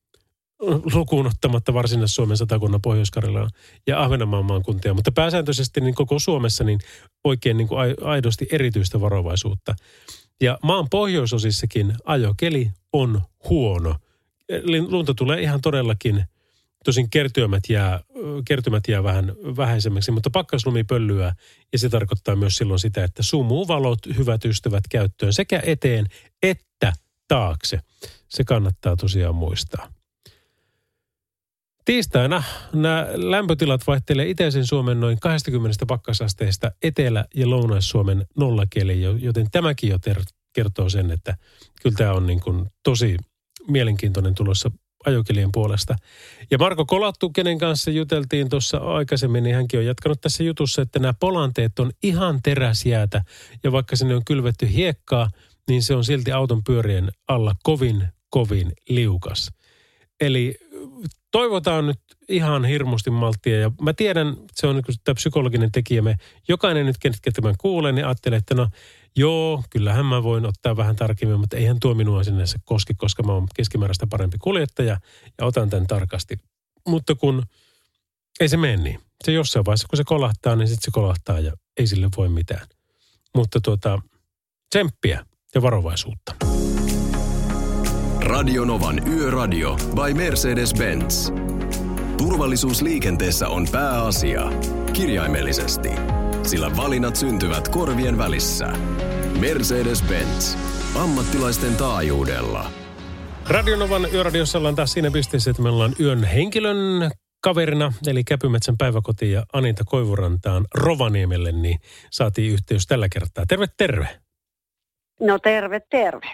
lukuun ottamatta Varsinais-Suomen satakunnan pohjois ja Ahvenanmaan maakuntia, mutta pääsääntöisesti niin koko Suomessa niin oikein niin kuin aidosti erityistä varovaisuutta. Ja maan pohjoisosissakin ajokeli on huono. Eli lunta tulee ihan todellakin, tosin kertymät jää, kertymät jää vähän vähäisemmäksi, mutta pakkaslumi pöllyää ja se tarkoittaa myös silloin sitä, että sumuvalot, hyvät ystävät käyttöön sekä eteen että taakse. Se kannattaa tosiaan muistaa. Tiistaina nämä lämpötilat vaihtelee itäisen Suomen noin 20 pakkasasteesta Etelä- ja Lounais-Suomen nollakeli, joten tämäkin jo kertoo sen, että kyllä tämä on niin kuin tosi mielenkiintoinen tulossa ajokelien puolesta. Ja Marko Kolattu, kenen kanssa juteltiin tuossa aikaisemmin, niin hänkin on jatkanut tässä jutussa, että nämä polanteet on ihan teräsjäätä. Ja vaikka sinne on kylvetty hiekkaa, niin se on silti auton pyörien alla kovin, kovin liukas. Eli toivotaan nyt ihan hirmusti malttia. Ja mä tiedän, se on niin tämä psykologinen tekijä. Me, jokainen nyt, ketkä tämän kuulee, niin ajattelee, että no Joo, kyllähän mä voin ottaa vähän tarkemmin, mutta eihän tuo minua sinne se koski, koska mä oon keskimääräistä parempi kuljettaja ja otan tämän tarkasti. Mutta kun ei se mene niin. Se jossain vaiheessa, kun se kolahtaa, niin sitten se kolahtaa ja ei sille voi mitään. Mutta tuota, tsemppiä ja varovaisuutta. Radionovan Yöradio by Mercedes-Benz. Turvallisuus liikenteessä on pääasia. Kirjaimellisesti. Sillä valinnat syntyvät korvien välissä. Mercedes-Benz. Ammattilaisten taajuudella. Radionovan yöradiossa ollaan taas siinä pisteessä, että me ollaan yön henkilön kaverina, eli Käpymetsän päiväkoti ja Anita Koivurantaan Rovaniemelle, niin saatiin yhteys tällä kertaa. Terve, terve. No terve, terve.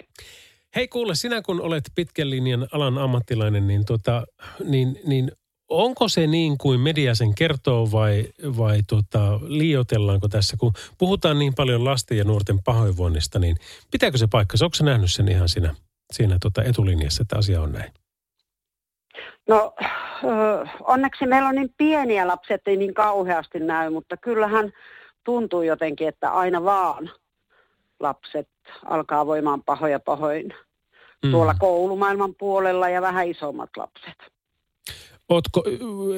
Hei kuule, sinä kun olet pitkän linjan alan ammattilainen, niin, tota, niin, niin onko se niin kuin media sen kertoo vai, vai tota, liioitellaanko tässä? Kun puhutaan niin paljon lasten ja nuorten pahoinvoinnista, niin pitääkö se paikka? Onko se nähnyt sen ihan siinä, siinä tota etulinjassa, että asia on näin? No onneksi meillä on niin pieniä lapsia, että ei niin kauheasti näy, mutta kyllähän tuntuu jotenkin, että aina vaan lapset alkaa voimaan pahoja pahoin mm. tuolla koulumaailman puolella ja vähän isommat lapset. Oletko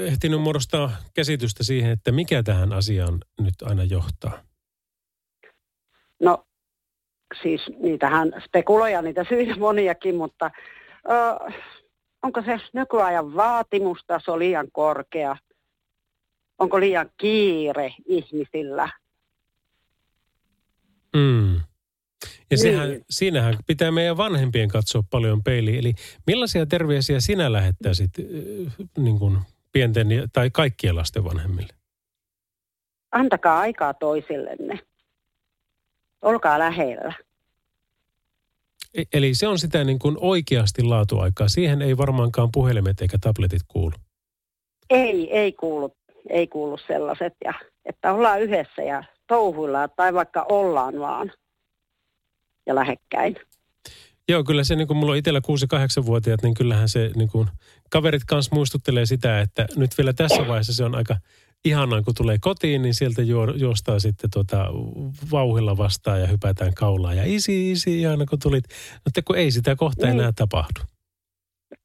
ehtinyt muodostaa käsitystä siihen, että mikä tähän asiaan nyt aina johtaa? No siis niitähän spekuloja, niitä syitä moniakin, mutta ö, onko se nykyajan vaatimustaso liian korkea? Onko liian kiire ihmisillä? Mm. Ja sehän, niin. siinähän pitää meidän vanhempien katsoa paljon peiliin. Eli millaisia terveisiä sinä lähettäisit niin kuin pienten tai kaikkien lasten vanhemmille? Antakaa aikaa toisillenne. Olkaa lähellä. E- eli se on sitä niin kuin oikeasti laatuaikaa. Siihen ei varmaankaan puhelimet eikä tabletit kuulu. Ei, ei kuulu, ei kuulu sellaiset. Ja, että ollaan yhdessä ja touhuillaan tai vaikka ollaan vaan ja lähekkäin. Joo, kyllä se niin kuin mulla on itsellä 6-8-vuotiaat, niin kyllähän se niin kuin, kaverit kanssa muistuttelee sitä, että nyt vielä tässä vaiheessa se on aika ihanaa, kun tulee kotiin, niin sieltä juo, juostaa sitten tota vauhilla vastaan ja hypätään kaulaa. Ja isi, isi, ihana kun tulit. Mutta kun ei sitä kohta niin. enää tapahdu.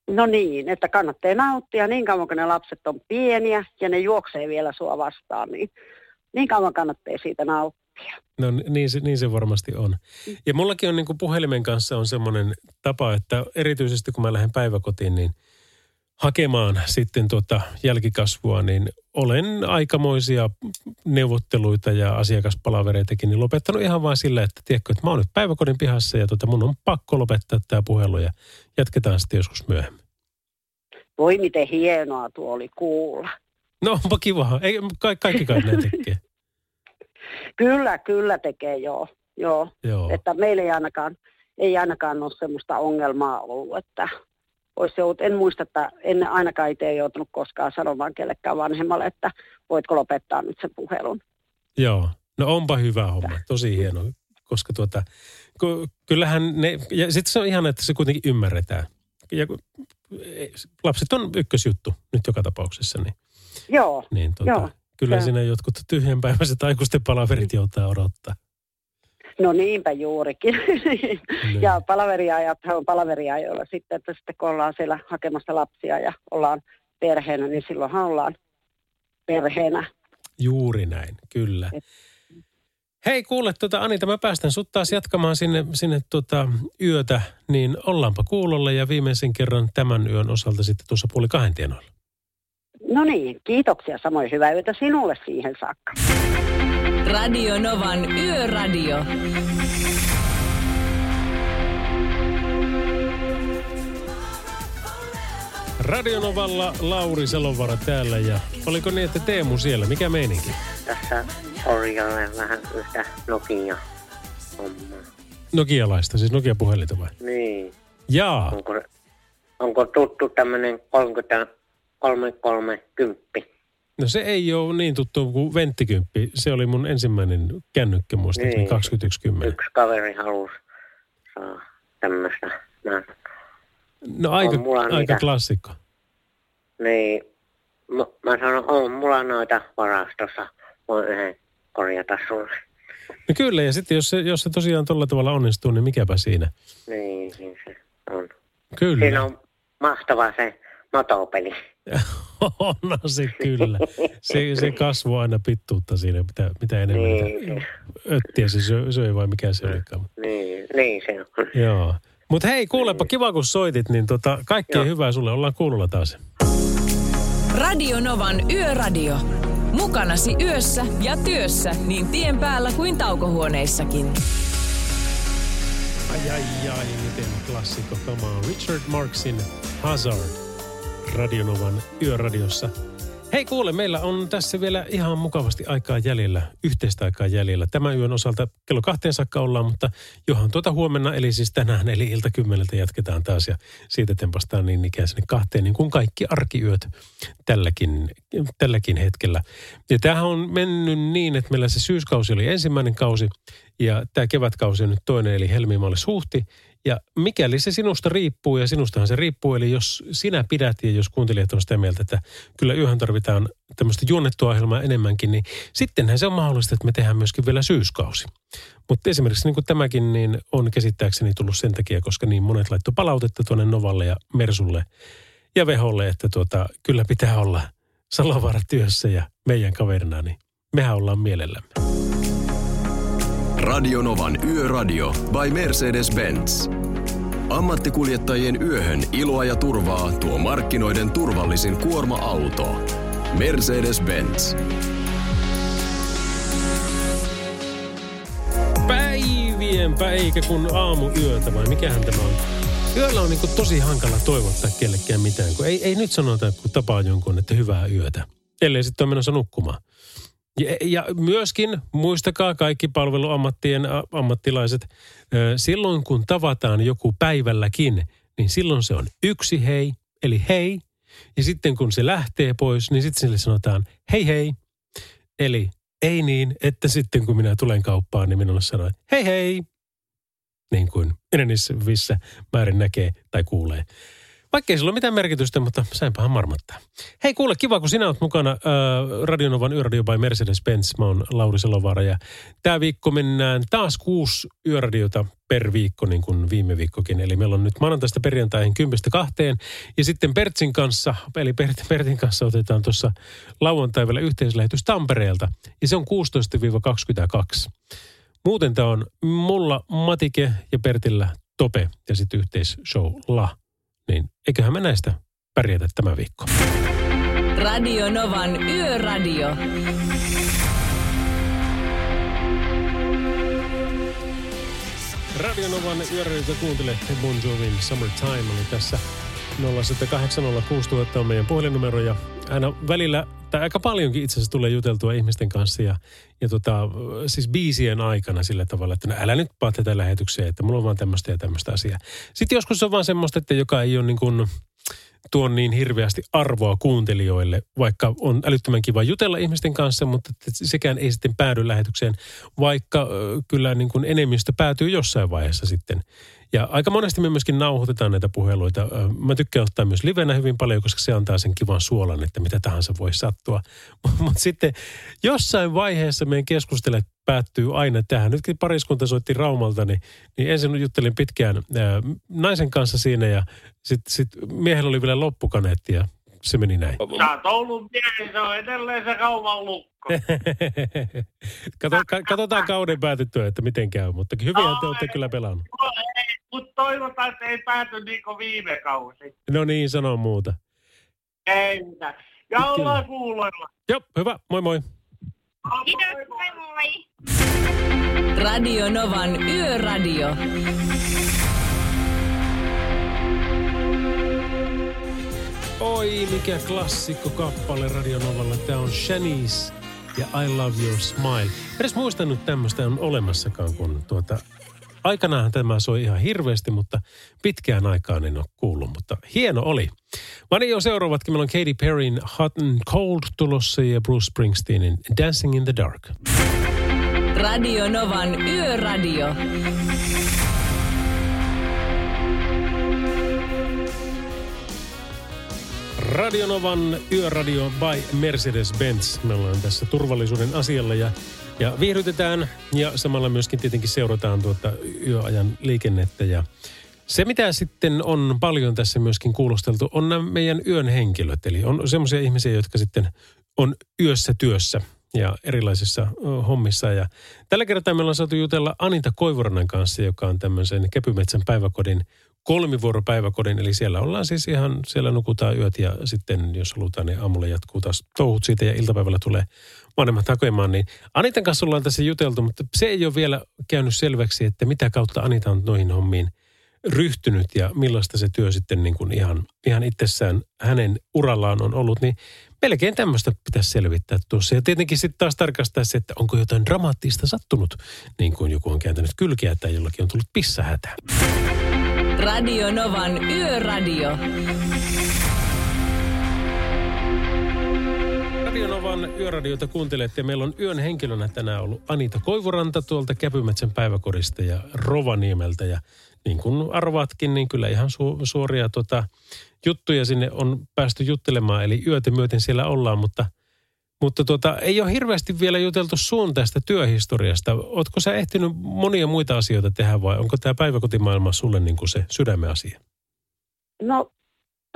No niin, että kannattaa nauttia niin kauan, kun ne lapset on pieniä ja ne juoksee vielä sua vastaan, niin niin kauan kannattaa siitä nauttia. No niin se, niin se varmasti on. Ja mullakin on niin kuin puhelimen kanssa on semmoinen tapa, että erityisesti kun mä lähden päiväkotiin, niin hakemaan sitten tuota jälkikasvua, niin olen aikamoisia neuvotteluita ja asiakaspalavereitakin niin lopettanut ihan vain sillä, että tiedätkö, että mä oon nyt päiväkodin pihassa ja tuota, mun on pakko lopettaa tämä puhelu ja jatketaan sitten joskus myöhemmin. Voi miten hienoa tuo oli kuulla. No onpa kiva. Ei, ka- kaikki kai ne tekee. Kyllä, kyllä tekee, joo. joo. joo. Että meillä ei ainakaan, ei ainakaan ole sellaista ongelmaa ollut, että olisi jout, en muista, että en ainakaan itse joutunut koskaan sanomaan kellekään vanhemmalle, että voitko lopettaa nyt sen puhelun. Joo, no onpa hyvä homma, tosi hieno, koska tuota, kyllähän ne, ja sitten se on ihan, että se kuitenkin ymmärretään. Ja lapset on ykkösjuttu nyt joka tapauksessa, niin, joo, niin tuota, joo. Kyllä ja. siinä jotkut tyhjänpäiväiset aikuisten palaverit joutaa odottaa. No niinpä juurikin. Niin. ja palaveriajat on palaveriajoilla sitten, että sitten kun ollaan siellä hakemassa lapsia ja ollaan perheenä, niin silloinhan ollaan perheenä. Juuri näin, kyllä. Et... Hei kuule, tuota, Anita, mä päästän sut taas jatkamaan sinne, sinne tuota, yötä, niin ollaanpa kuulolla ja viimeisen kerran tämän yön osalta sitten tuossa puoli kahden tienoilla. No niin, kiitoksia samoin hyvää yötä sinulle siihen saakka. Radio Novan Yöradio. Radionovalla Lauri Selovara täällä ja oliko niin, että Teemu siellä? Mikä meininki? Tässä korjailen vähän yhtä Nokia hommaa. Nokialaista, siis Nokia-puhelinta vai? Niin. Jaa. Onko, onko tuttu tämmöinen 30 3310. No se ei ole niin tuttu kuin venttikymppi. Se oli mun ensimmäinen kännykkä muistaakseni niin. 2110. Yksi kaveri halusi saa tämmöistä. Mä, no aika, aika niitä, klassikko. Niin, mä, mä sanon, on mulla noita varastossa. Voin yhden korjata sulle. No kyllä, ja sitten jos se, jos se tosiaan tuolla tavalla onnistuu, niin mikäpä siinä. Niin, niin se on. Kyllä. Siinä on mahtava se matopeli. on se kyllä. Se, se kasvoi aina pittuutta siinä, mitä, mitä enemmän Niin, öttiä se söi, söi vai mikä se olikaan. Niin, niin se on. Joo. Mutta hei, kuulepa, kiva kun soitit, niin tota, kaikkea Joo. hyvää sulle. Ollaan kuulolla taas. Radio Novan Yöradio. Mukanasi yössä ja työssä niin tien päällä kuin taukohuoneissakin. Ai ai ai, miten klassikko kamaa. Richard Marksin Hazard Radionovan yöradiossa. Hei kuule, meillä on tässä vielä ihan mukavasti aikaa jäljellä, yhteistä aikaa jäljellä. Tämän yön osalta kello kahteen saakka ollaan, mutta johan tuota huomenna, eli siis tänään, eli ilta kymmeneltä jatketaan taas ja siitä tempastaan niin ikään sinne kahteen, niin kuin kaikki arkiyöt tälläkin, tälläkin hetkellä. Ja tämähän on mennyt niin, että meillä se syyskausi oli ensimmäinen kausi ja tämä kevätkausi on nyt toinen, eli helmimaalis huhti. Ja mikäli se sinusta riippuu, ja sinustahan se riippuu, eli jos sinä pidät ja jos kuuntelijat on sitä mieltä, että kyllä yöhön tarvitaan tämmöistä juonnettua ohjelmaa enemmänkin, niin sittenhän se on mahdollista, että me tehdään myöskin vielä syyskausi. Mutta esimerkiksi niin kuin tämäkin niin on käsittääkseni tullut sen takia, koska niin monet laittoi palautetta tuonne Novalle ja Mersulle ja Veholle, että tuota, kyllä pitää olla Salovaara työssä ja meidän kaverina, niin mehän ollaan mielellämme. Radionovan Yöradio by Mercedes-Benz. Ammattikuljettajien yöhön iloa ja turvaa tuo markkinoiden turvallisin kuorma-auto. Mercedes-Benz. Päivienpä eikä kun aamuyötä vai mikähän tämä on? Yöllä on niin tosi hankala toivottaa kellekään mitään, kun ei, ei nyt sanota, kun tapaa jonkun, että hyvää yötä. Ellei sitten ole menossa nukkumaan. Ja, ja myöskin muistakaa kaikki palveluammattien ammattilaiset, silloin kun tavataan joku päivälläkin, niin silloin se on yksi hei, eli hei. Ja sitten kun se lähtee pois, niin sitten sille sanotaan hei hei. Eli ei niin, että sitten kun minä tulen kauppaan, niin minulle sanoo hei hei. Niin kuin enenevissä määrin näkee tai kuulee. Vaikka ei sillä ole mitään merkitystä, mutta sainpahan marmattaa. Hei kuule, kiva kun sinä olet mukana äh, Radionovan Yöradio by Mercedes-Benz. Mä oon Lauri Selovaara ja tämä viikko mennään taas kuusi yöradiota per viikko niin kuin viime viikkokin. Eli meillä on nyt maanantaista perjantaihin kympistä kahteen. Ja sitten Pertsin kanssa, eli Bert, Bertin kanssa otetaan tuossa lauantai vielä yhteislähetys Tampereelta. Ja se on 16-22. Muuten tämä on mulla Matike ja Pertillä Tope ja sitten yhteisshow La. Niin eiköhän me näistä pärjätä tämä viikko. Radio Novan Yöradio. Radionovan yöradioita kuuntelette Bon Jovin Summertime oli tässä 07806 on meidän puhelinnumero ja aina välillä, tai aika paljonkin itse asiassa tulee juteltua ihmisten kanssa ja, ja tota, siis biisien aikana sillä tavalla, että no älä nyt paa tätä lähetykseen, että mulla on vaan tämmöistä ja tämmöistä asiaa. Sitten joskus se on vaan semmoista, että joka ei ole niin kuin tuon niin hirveästi arvoa kuuntelijoille, vaikka on älyttömän kiva jutella ihmisten kanssa, mutta sekään ei sitten päädy lähetykseen, vaikka kyllä niin kuin enemmistö päätyy jossain vaiheessa sitten. Ja aika monesti me myöskin nauhoitetaan näitä puheluita. Mä tykkään ottaa myös livenä hyvin paljon, koska se antaa sen kivan suolan, että mitä tahansa voi sattua. Mutta sitten jossain vaiheessa meidän keskustelut päättyy aina tähän. Nytkin pariskunta soitti Raumalta, niin, niin ensin juttelin pitkään ää, naisen kanssa siinä ja sitten sit miehellä oli vielä loppukaneetti ja se meni näin. Sä oot ollut miehen, se on edelleen se kaupan lukko. Kato, ka- katsotaan kauden päätyttyä, että miten käy, mutta hyviä te olette kyllä pelannut. Mutta toivotaan, että ei pääty niin kuin viime kausi. No niin, sano muuta. Ei mitään. Ja ollaan kuuloilla. Joo, hyvä, moi moi. Kiitos, moi moi. Radio Novan Yöradio. Oi, mikä klassikko kappale Radionovalla. Tämä on Shanice ja I Love Your Smile. Edes muistanut tämmöistä on olemassakaan, kun tuota... Aikanaan tämä soi ihan hirveästi, mutta pitkään aikaan en ole kuullut, mutta hieno oli. Niin jo seuraavatkin. Meillä on Katy Perryn Hot and Cold tulossa ja Bruce Springsteenin Dancing in the Dark. Radio Novan Yöradio. Radionovan Yöradio by Mercedes-Benz. Me ollaan tässä turvallisuuden asialla ja Ja viihdytetään ja samalla myöskin tietenkin seurataan tuota yöajan liikennettä ja se, mitä sitten on paljon tässä myöskin kuulosteltu, on nämä meidän yön henkilöt. Eli on semmoisia ihmisiä, jotka sitten on yössä työssä ja erilaisissa hommissa. Ja tällä kertaa meillä on saatu jutella Anita Koivurannan kanssa, joka on tämmöisen Kepymetsän päiväkodin kolmivuoropäiväkodin. Eli siellä ollaan siis ihan, siellä nukutaan yöt ja sitten jos halutaan, niin aamulla jatkuu taas touhut siitä ja iltapäivällä tulee vanhemmat hakemaan. Niin Anitan kanssa ollaan tässä juteltu, mutta se ei ole vielä käynyt selväksi, että mitä kautta Anita on noihin hommiin ryhtynyt ja millaista se työ sitten niin kuin ihan, ihan itsessään hänen urallaan on ollut, niin melkein tämmöistä pitäisi selvittää tuossa. Ja tietenkin sitten taas tarkastaa se, että onko jotain dramaattista sattunut, niin kuin joku on kääntänyt kylkeä tai jollakin on tullut pissähätä. Radio Novan Yöradio. Radio Novan yöradiota kuuntelette. Meillä on yön henkilönä tänään ollut Anita Koivuranta tuolta Käpymetsän päiväkodista ja Rovaniemeltä. Ja niin kuin arvaatkin, niin kyllä ihan su- suoria tota, juttuja sinne on päästy juttelemaan. Eli yötä myöten siellä ollaan, mutta, mutta tota, ei ole hirveästi vielä juteltu sun tästä työhistoriasta. Ootko sä ehtinyt monia muita asioita tehdä vai onko tämä päiväkotimaailma sulle niin kuin se sydämen asia? No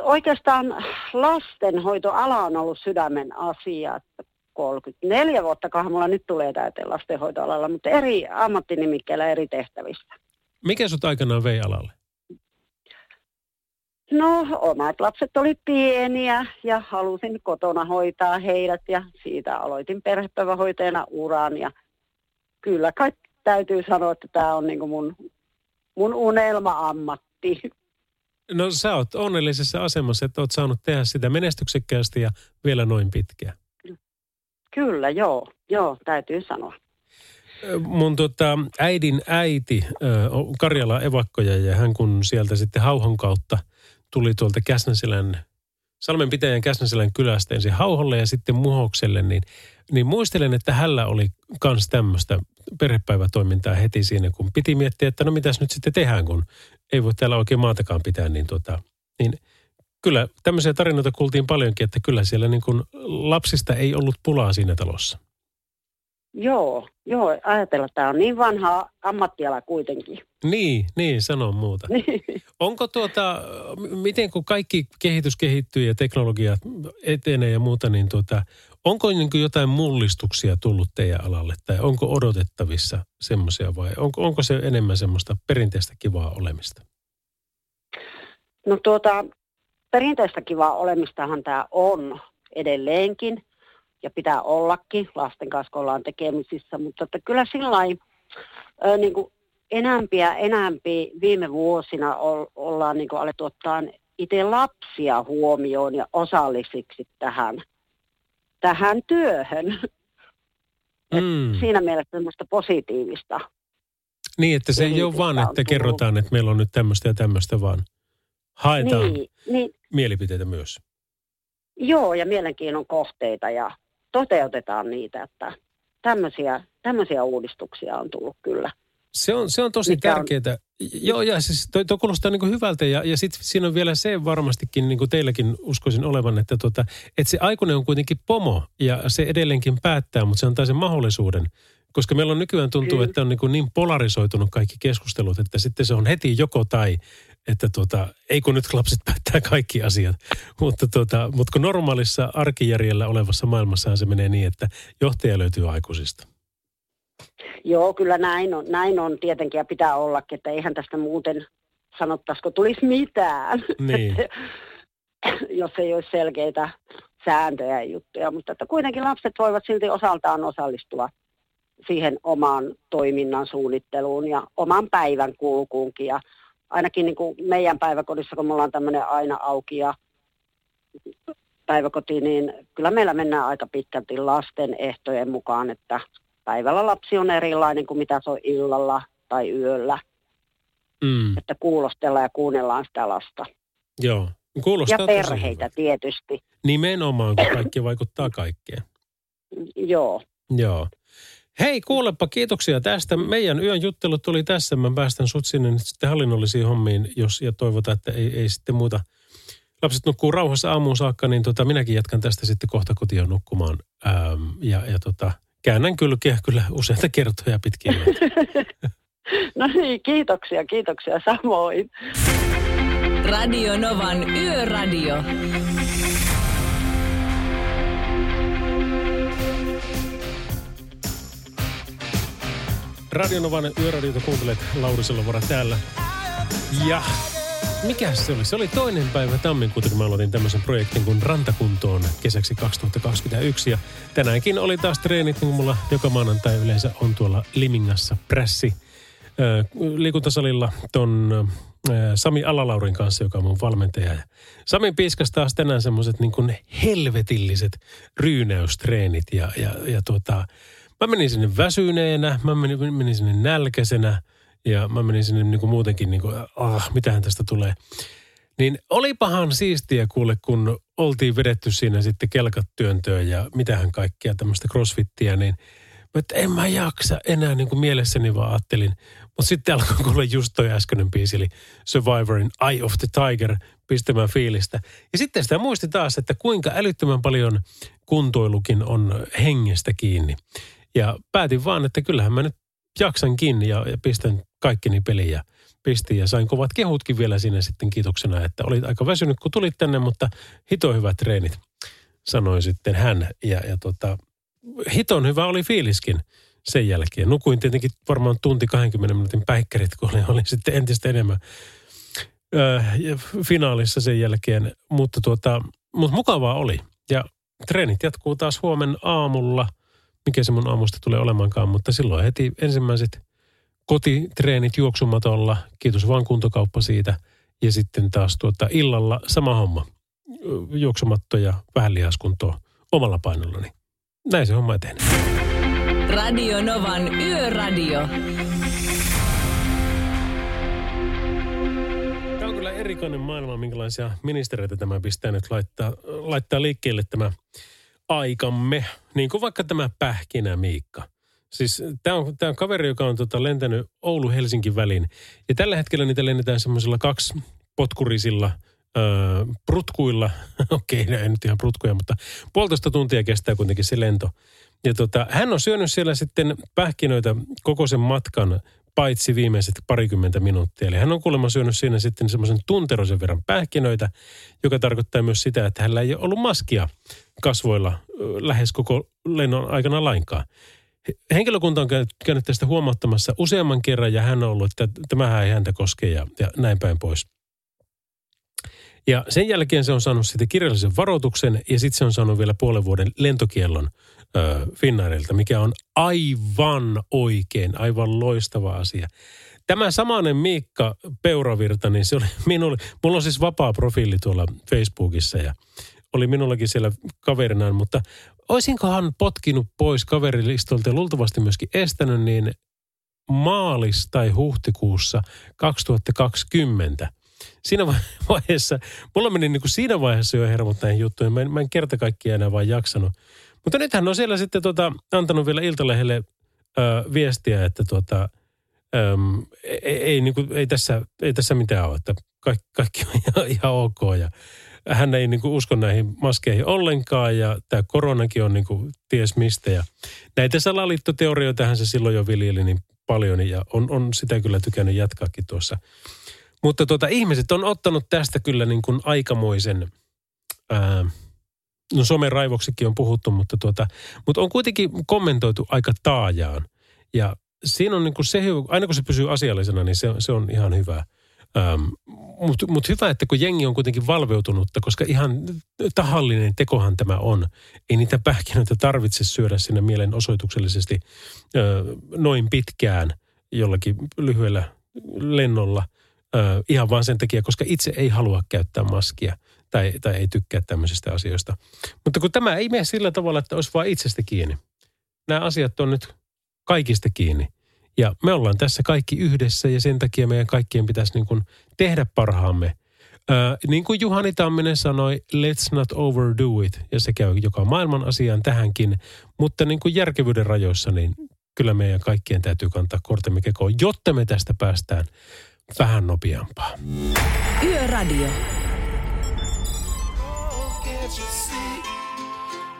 oikeastaan lastenhoitoala on ollut sydämen asia. että 34 vuotta mulla nyt tulee täyteen lastenhoitoalalla, mutta eri ammattinimikkeillä eri tehtävistä. Mikä sut aikanaan vei alalle? No, omat lapset oli pieniä ja halusin kotona hoitaa heidät ja siitä aloitin perhepäivähoitajana uran ja kyllä kai täytyy sanoa, että tämä on niin mun, mun unelma-ammatti. No sä oot onnellisessa asemassa, että oot saanut tehdä sitä menestyksekkäästi ja vielä noin pitkään. Kyllä, joo, joo, täytyy sanoa. Mun tota, äidin äiti on Karjala evakkoja ja hän kun sieltä sitten Hauhon kautta tuli tuolta Käsnäselän, Salmen pitäjän Käsnäselän kylästä ensin Hauholle ja sitten Muhokselle, niin, niin muistelen, että hänellä oli kans tämmöistä perhepäivätoimintaa heti siinä, kun piti miettiä, että no mitäs nyt sitten tehdään, kun ei voi täällä oikein maatakaan pitää, niin, tota, niin kyllä tämmöisiä tarinoita kuultiin paljonkin, että kyllä siellä niin kuin lapsista ei ollut pulaa siinä talossa. Joo, joo, ajatella, tämä on niin vanha ammattiala kuitenkin. Niin, niin, sano muuta. Onko tuota, miten kun kaikki kehitys kehittyy ja teknologia etenee ja muuta, niin tuota, onko niin kuin jotain mullistuksia tullut teidän alalle tai onko odotettavissa semmoisia vai onko, onko se enemmän semmoista perinteistä kivaa olemista? No tuota, perinteistä kivaa olemistahan tämä on edelleenkin ja pitää ollakin lasten kanssa, kun ollaan tekemisissä, mutta että kyllä sillä lailla, niin kuin enämpi ja enämpi viime vuosina o- ollaan niin kuin alettu ottaa itse lapsia huomioon ja osallisiksi tähän, tähän työhön. Mm. Siinä mielessä semmoista positiivista. Niin, että se ei ole vaan, että tullut. kerrotaan, että meillä on nyt tämmöistä ja tämmöistä, vaan haetaan Niin, niin, mielipiteitä myös. joo, ja mielenkiinnon kohteita ja toteutetaan niitä, että tämmöisiä, tämmöisiä uudistuksia on tullut kyllä. Se on, se on tosi Mikä on- tärkeää. Joo, ja siis toi, toi kuulostaa niin hyvältä ja, ja sitten siinä on vielä se varmastikin, niin kuin teilläkin uskoisin olevan, että, tota, että se aikuinen on kuitenkin pomo ja se edelleenkin päättää, mutta se antaa sen mahdollisuuden. Koska meillä on nykyään tuntuu, Kyllä. että on niin, kuin niin polarisoitunut kaikki keskustelut, että sitten se on heti joko tai, että tota, ei kun nyt lapset päättää kaikki asiat. mutta, tota, mutta kun normaalissa arkijärjellä olevassa maailmassahan se menee niin, että johtaja löytyy aikuisista. Joo, kyllä näin on, näin on tietenkin ja pitää ollakin, että eihän tästä muuten sanottaisiko tulisi mitään, Niin. jos ei olisi selkeitä sääntöjä ja juttuja, mutta että kuitenkin lapset voivat silti osaltaan osallistua siihen omaan toiminnan suunnitteluun ja oman päivän kulkuunkin. Ja ainakin niin kuin meidän päiväkodissa, kun me ollaan tämmöinen aina auki ja päiväkoti, niin kyllä meillä mennään aika pitkälti lasten ehtojen mukaan, että päivällä lapsi on erilainen kuin mitä se on illalla tai yöllä, Mm, että kuulostellaan ja kuunnellaan sitä lasta. joo. Kuulostaa ja tosi perheitä tietysti, Nimenomaan, kun kaikki vaikuttaa kaikkeen. joo. Joo. Hei, kuulepa, kiitoksia tästä. Meidän yön juttelu tuli tässä. Mä päästän sut sinne nyt sitten hallinnollisiin hommiin, jos ja toivotaan, että ei, ei sitten muuta. Lapset nukkuu rauhassa aamuun saakka, niin tota, minäkin jatkan tästä sitten kohta kotiin nukkumaan. Ähm, ja, ja tota, käännän kylkeä kyllä useita kertoja pitkin. No niin, kiitoksia, kiitoksia samoin. Radio Novan Yöradio. Radionovan yöradiota kuuntelet Lauri Selovara täällä. Ja mikä se oli? Se oli toinen päivä tammikuuta, kun mä aloitin tämmöisen projektin kuin Rantakuntoon kesäksi 2021. Ja tänäänkin oli taas treenit, niin kuin mulla joka maanantai yleensä on tuolla Limingassa prässi liikuntasalilla ton Sami Alalaurin kanssa, joka on mun valmentaja. Ja Sami piiskas taas tänään semmoiset niin helvetilliset ryynäystreenit ja, ja, ja tuota, mä menin sinne väsyneenä, mä menin, menin sinne nälkäisenä ja mä menin sinne niin kuin muutenkin niin kuin, ah, mitähän tästä tulee. Niin olipahan siistiä kuule, kun oltiin vedetty siinä sitten kelkat työntöön ja mitähän kaikkea tämmöistä crossfittiä, niin että en mä jaksa enää niin kuin mielessäni vaan ajattelin. Mutta sitten alkoi kuulla just toi äskeinen biisi, eli Survivorin Eye of the Tiger pistämään fiilistä. Ja sitten sitä muisti taas, että kuinka älyttömän paljon kuntoilukin on hengestä kiinni. Ja päätin vaan, että kyllähän mä nyt jaksan kiinni ja, ja pistän kaikkini peliin ja pistin. Ja sain kovat kehutkin vielä sinne sitten kiitoksena, että olit aika väsynyt kun tulit tänne, mutta hito hyvät treenit, sanoi sitten hän. Ja, ja tota, hiton hyvä oli fiiliskin sen jälkeen. Nukuin tietenkin varmaan tunti 20 minuutin päikkärit, kun oli, oli sitten entistä enemmän öö, finaalissa sen jälkeen. Mutta, tuota, mutta mukavaa oli. Ja treenit jatkuu taas huomen aamulla. Mikä se mun aamusta tulee olemaankaan, mutta silloin heti ensimmäiset kotitreenit juoksumatolla. Kiitos vaan kuntokauppa siitä. Ja sitten taas tuota illalla sama homma. Juoksumatto ja vähän lihaskuntoa omalla painollani. Näin se homma etenee. Radio Novan Yöradio. Tämä on kyllä erikoinen maailma, minkälaisia ministereitä tämä pistää nyt laittaa, laittaa liikkeelle tämä aikamme. Niin kuin vaikka tämä Pähkinä Miikka. Siis tämä on, tämä on kaveri, joka on tota lentänyt Oulu-Helsinki väliin. Ja tällä hetkellä niitä lennetään semmoisilla kaksi potkurisilla öö, prutkuilla. Okei, okay, ei nyt ihan prutkuja, mutta puolitoista tuntia kestää kuitenkin se lento. Ja tota, hän on syönyt siellä sitten pähkinöitä koko sen matkan, paitsi viimeiset parikymmentä minuuttia. Eli hän on kuulemma syönyt siinä sitten semmoisen tunterosen verran pähkinöitä, joka tarkoittaa myös sitä, että hänellä ei ole ollut maskia kasvoilla lähes koko lennon aikana lainkaan. He- Henkilökunta on käynyt- tästä huomauttamassa useamman kerran ja hän on ollut, että tämähän ei häntä koske ja, ja näin päin pois. Ja sen jälkeen se on saanut sitten kirjallisen varoituksen ja sitten se on saanut vielä puolen vuoden lentokiellon Finnairilta, mikä on aivan oikein, aivan loistava asia. Tämä samainen Miikka Peuravirta, niin se oli minulle, mulla on siis vapaa profiili tuolla Facebookissa ja oli minullakin siellä kaverinaan, mutta olisinkohan potkinut pois kaverilistolta ja luultavasti myöskin estänyt, niin maalis- tai huhtikuussa 2020. Siinä vai- vaiheessa, mulla meni niin kuin siinä vaiheessa jo hermot näihin juttuihin. Mä en, mä en kerta kaikkiaan enää vaan jaksanut. Mutta nyt hän on siellä sitten tota, antanut vielä Iltalehdelle ö, viestiä, että tota, äm, ei, ei, niin kuin, ei, tässä, ei tässä mitään ole, että kaikki, kaikki on ihan, ihan ok. Ja hän ei niin kuin usko näihin maskeihin ollenkaan ja tämä koronakin on niin kuin ties mistä. Ja näitä salaliittoteorioita hän se silloin jo viljeli niin paljon ja on, on sitä kyllä tykännyt jatkaakin tuossa. Mutta tuota, ihmiset on ottanut tästä kyllä niin kuin aikamoisen, ää, no somen raivoksikin on puhuttu, mutta, tuota, mutta on kuitenkin kommentoitu aika taajaan. Ja siinä on niin kuin se, aina kun se pysyy asiallisena, niin se, se on ihan hyvä. Ähm, Mutta mut hyvä, että kun jengi on kuitenkin valveutunutta, koska ihan tahallinen tekohan tämä on. Ei niitä pähkinöitä tarvitse syödä sinne mielenosoituksellisesti ö, noin pitkään jollakin lyhyellä lennolla. Ö, ihan vaan sen takia, koska itse ei halua käyttää maskia tai, tai ei tykkää tämmöisistä asioista. Mutta kun tämä ei mene sillä tavalla, että olisi vain itsestä kiinni. Nämä asiat on nyt kaikista kiinni. Ja me ollaan tässä kaikki yhdessä ja sen takia meidän kaikkien pitäisi niin kuin tehdä parhaamme. Ää, niin kuin Juhani Tamminen sanoi, let's not overdo it. Ja se käy joka maailman asiaan tähänkin. Mutta niin kuin järkevyyden rajoissa, niin kyllä meidän kaikkien täytyy kantaa kortemme kekoon, jotta me tästä päästään vähän nopeampaa. Yöradio.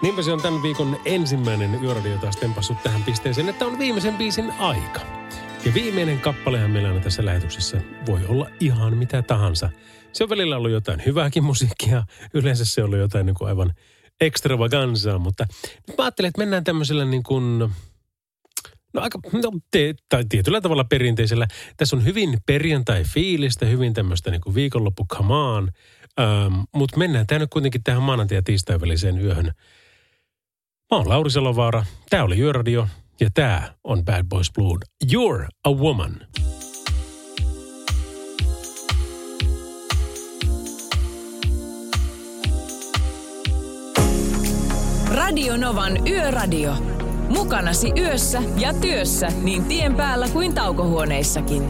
Niinpä se on tämän viikon ensimmäinen yöradio taas tempassut tähän pisteeseen, että on viimeisen biisin aika. Ja viimeinen kappalehan meillä on tässä lähetyksessä voi olla ihan mitä tahansa. Se on välillä ollut jotain hyvääkin musiikkia, yleensä se on ollut jotain niin kuin aivan extravaganzaa, mutta nyt mä ajattelen, että mennään tämmöisellä niin kuin, no aika, no, te, tai tietyllä tavalla perinteisellä. Tässä on hyvin perjantai-fiilistä, hyvin tämmöistä niin kuin viikonloppu come on, ähm, mutta mennään tämä nyt kuitenkin tähän maanantai- ja tiistain väliseen yöhön. Mä oon Lauri Salovaara, tää oli Yöradio ja tää on Bad Boys Blood. You're a woman. Radio Novan Yöradio. Mukanasi yössä ja työssä niin tien päällä kuin taukohuoneissakin.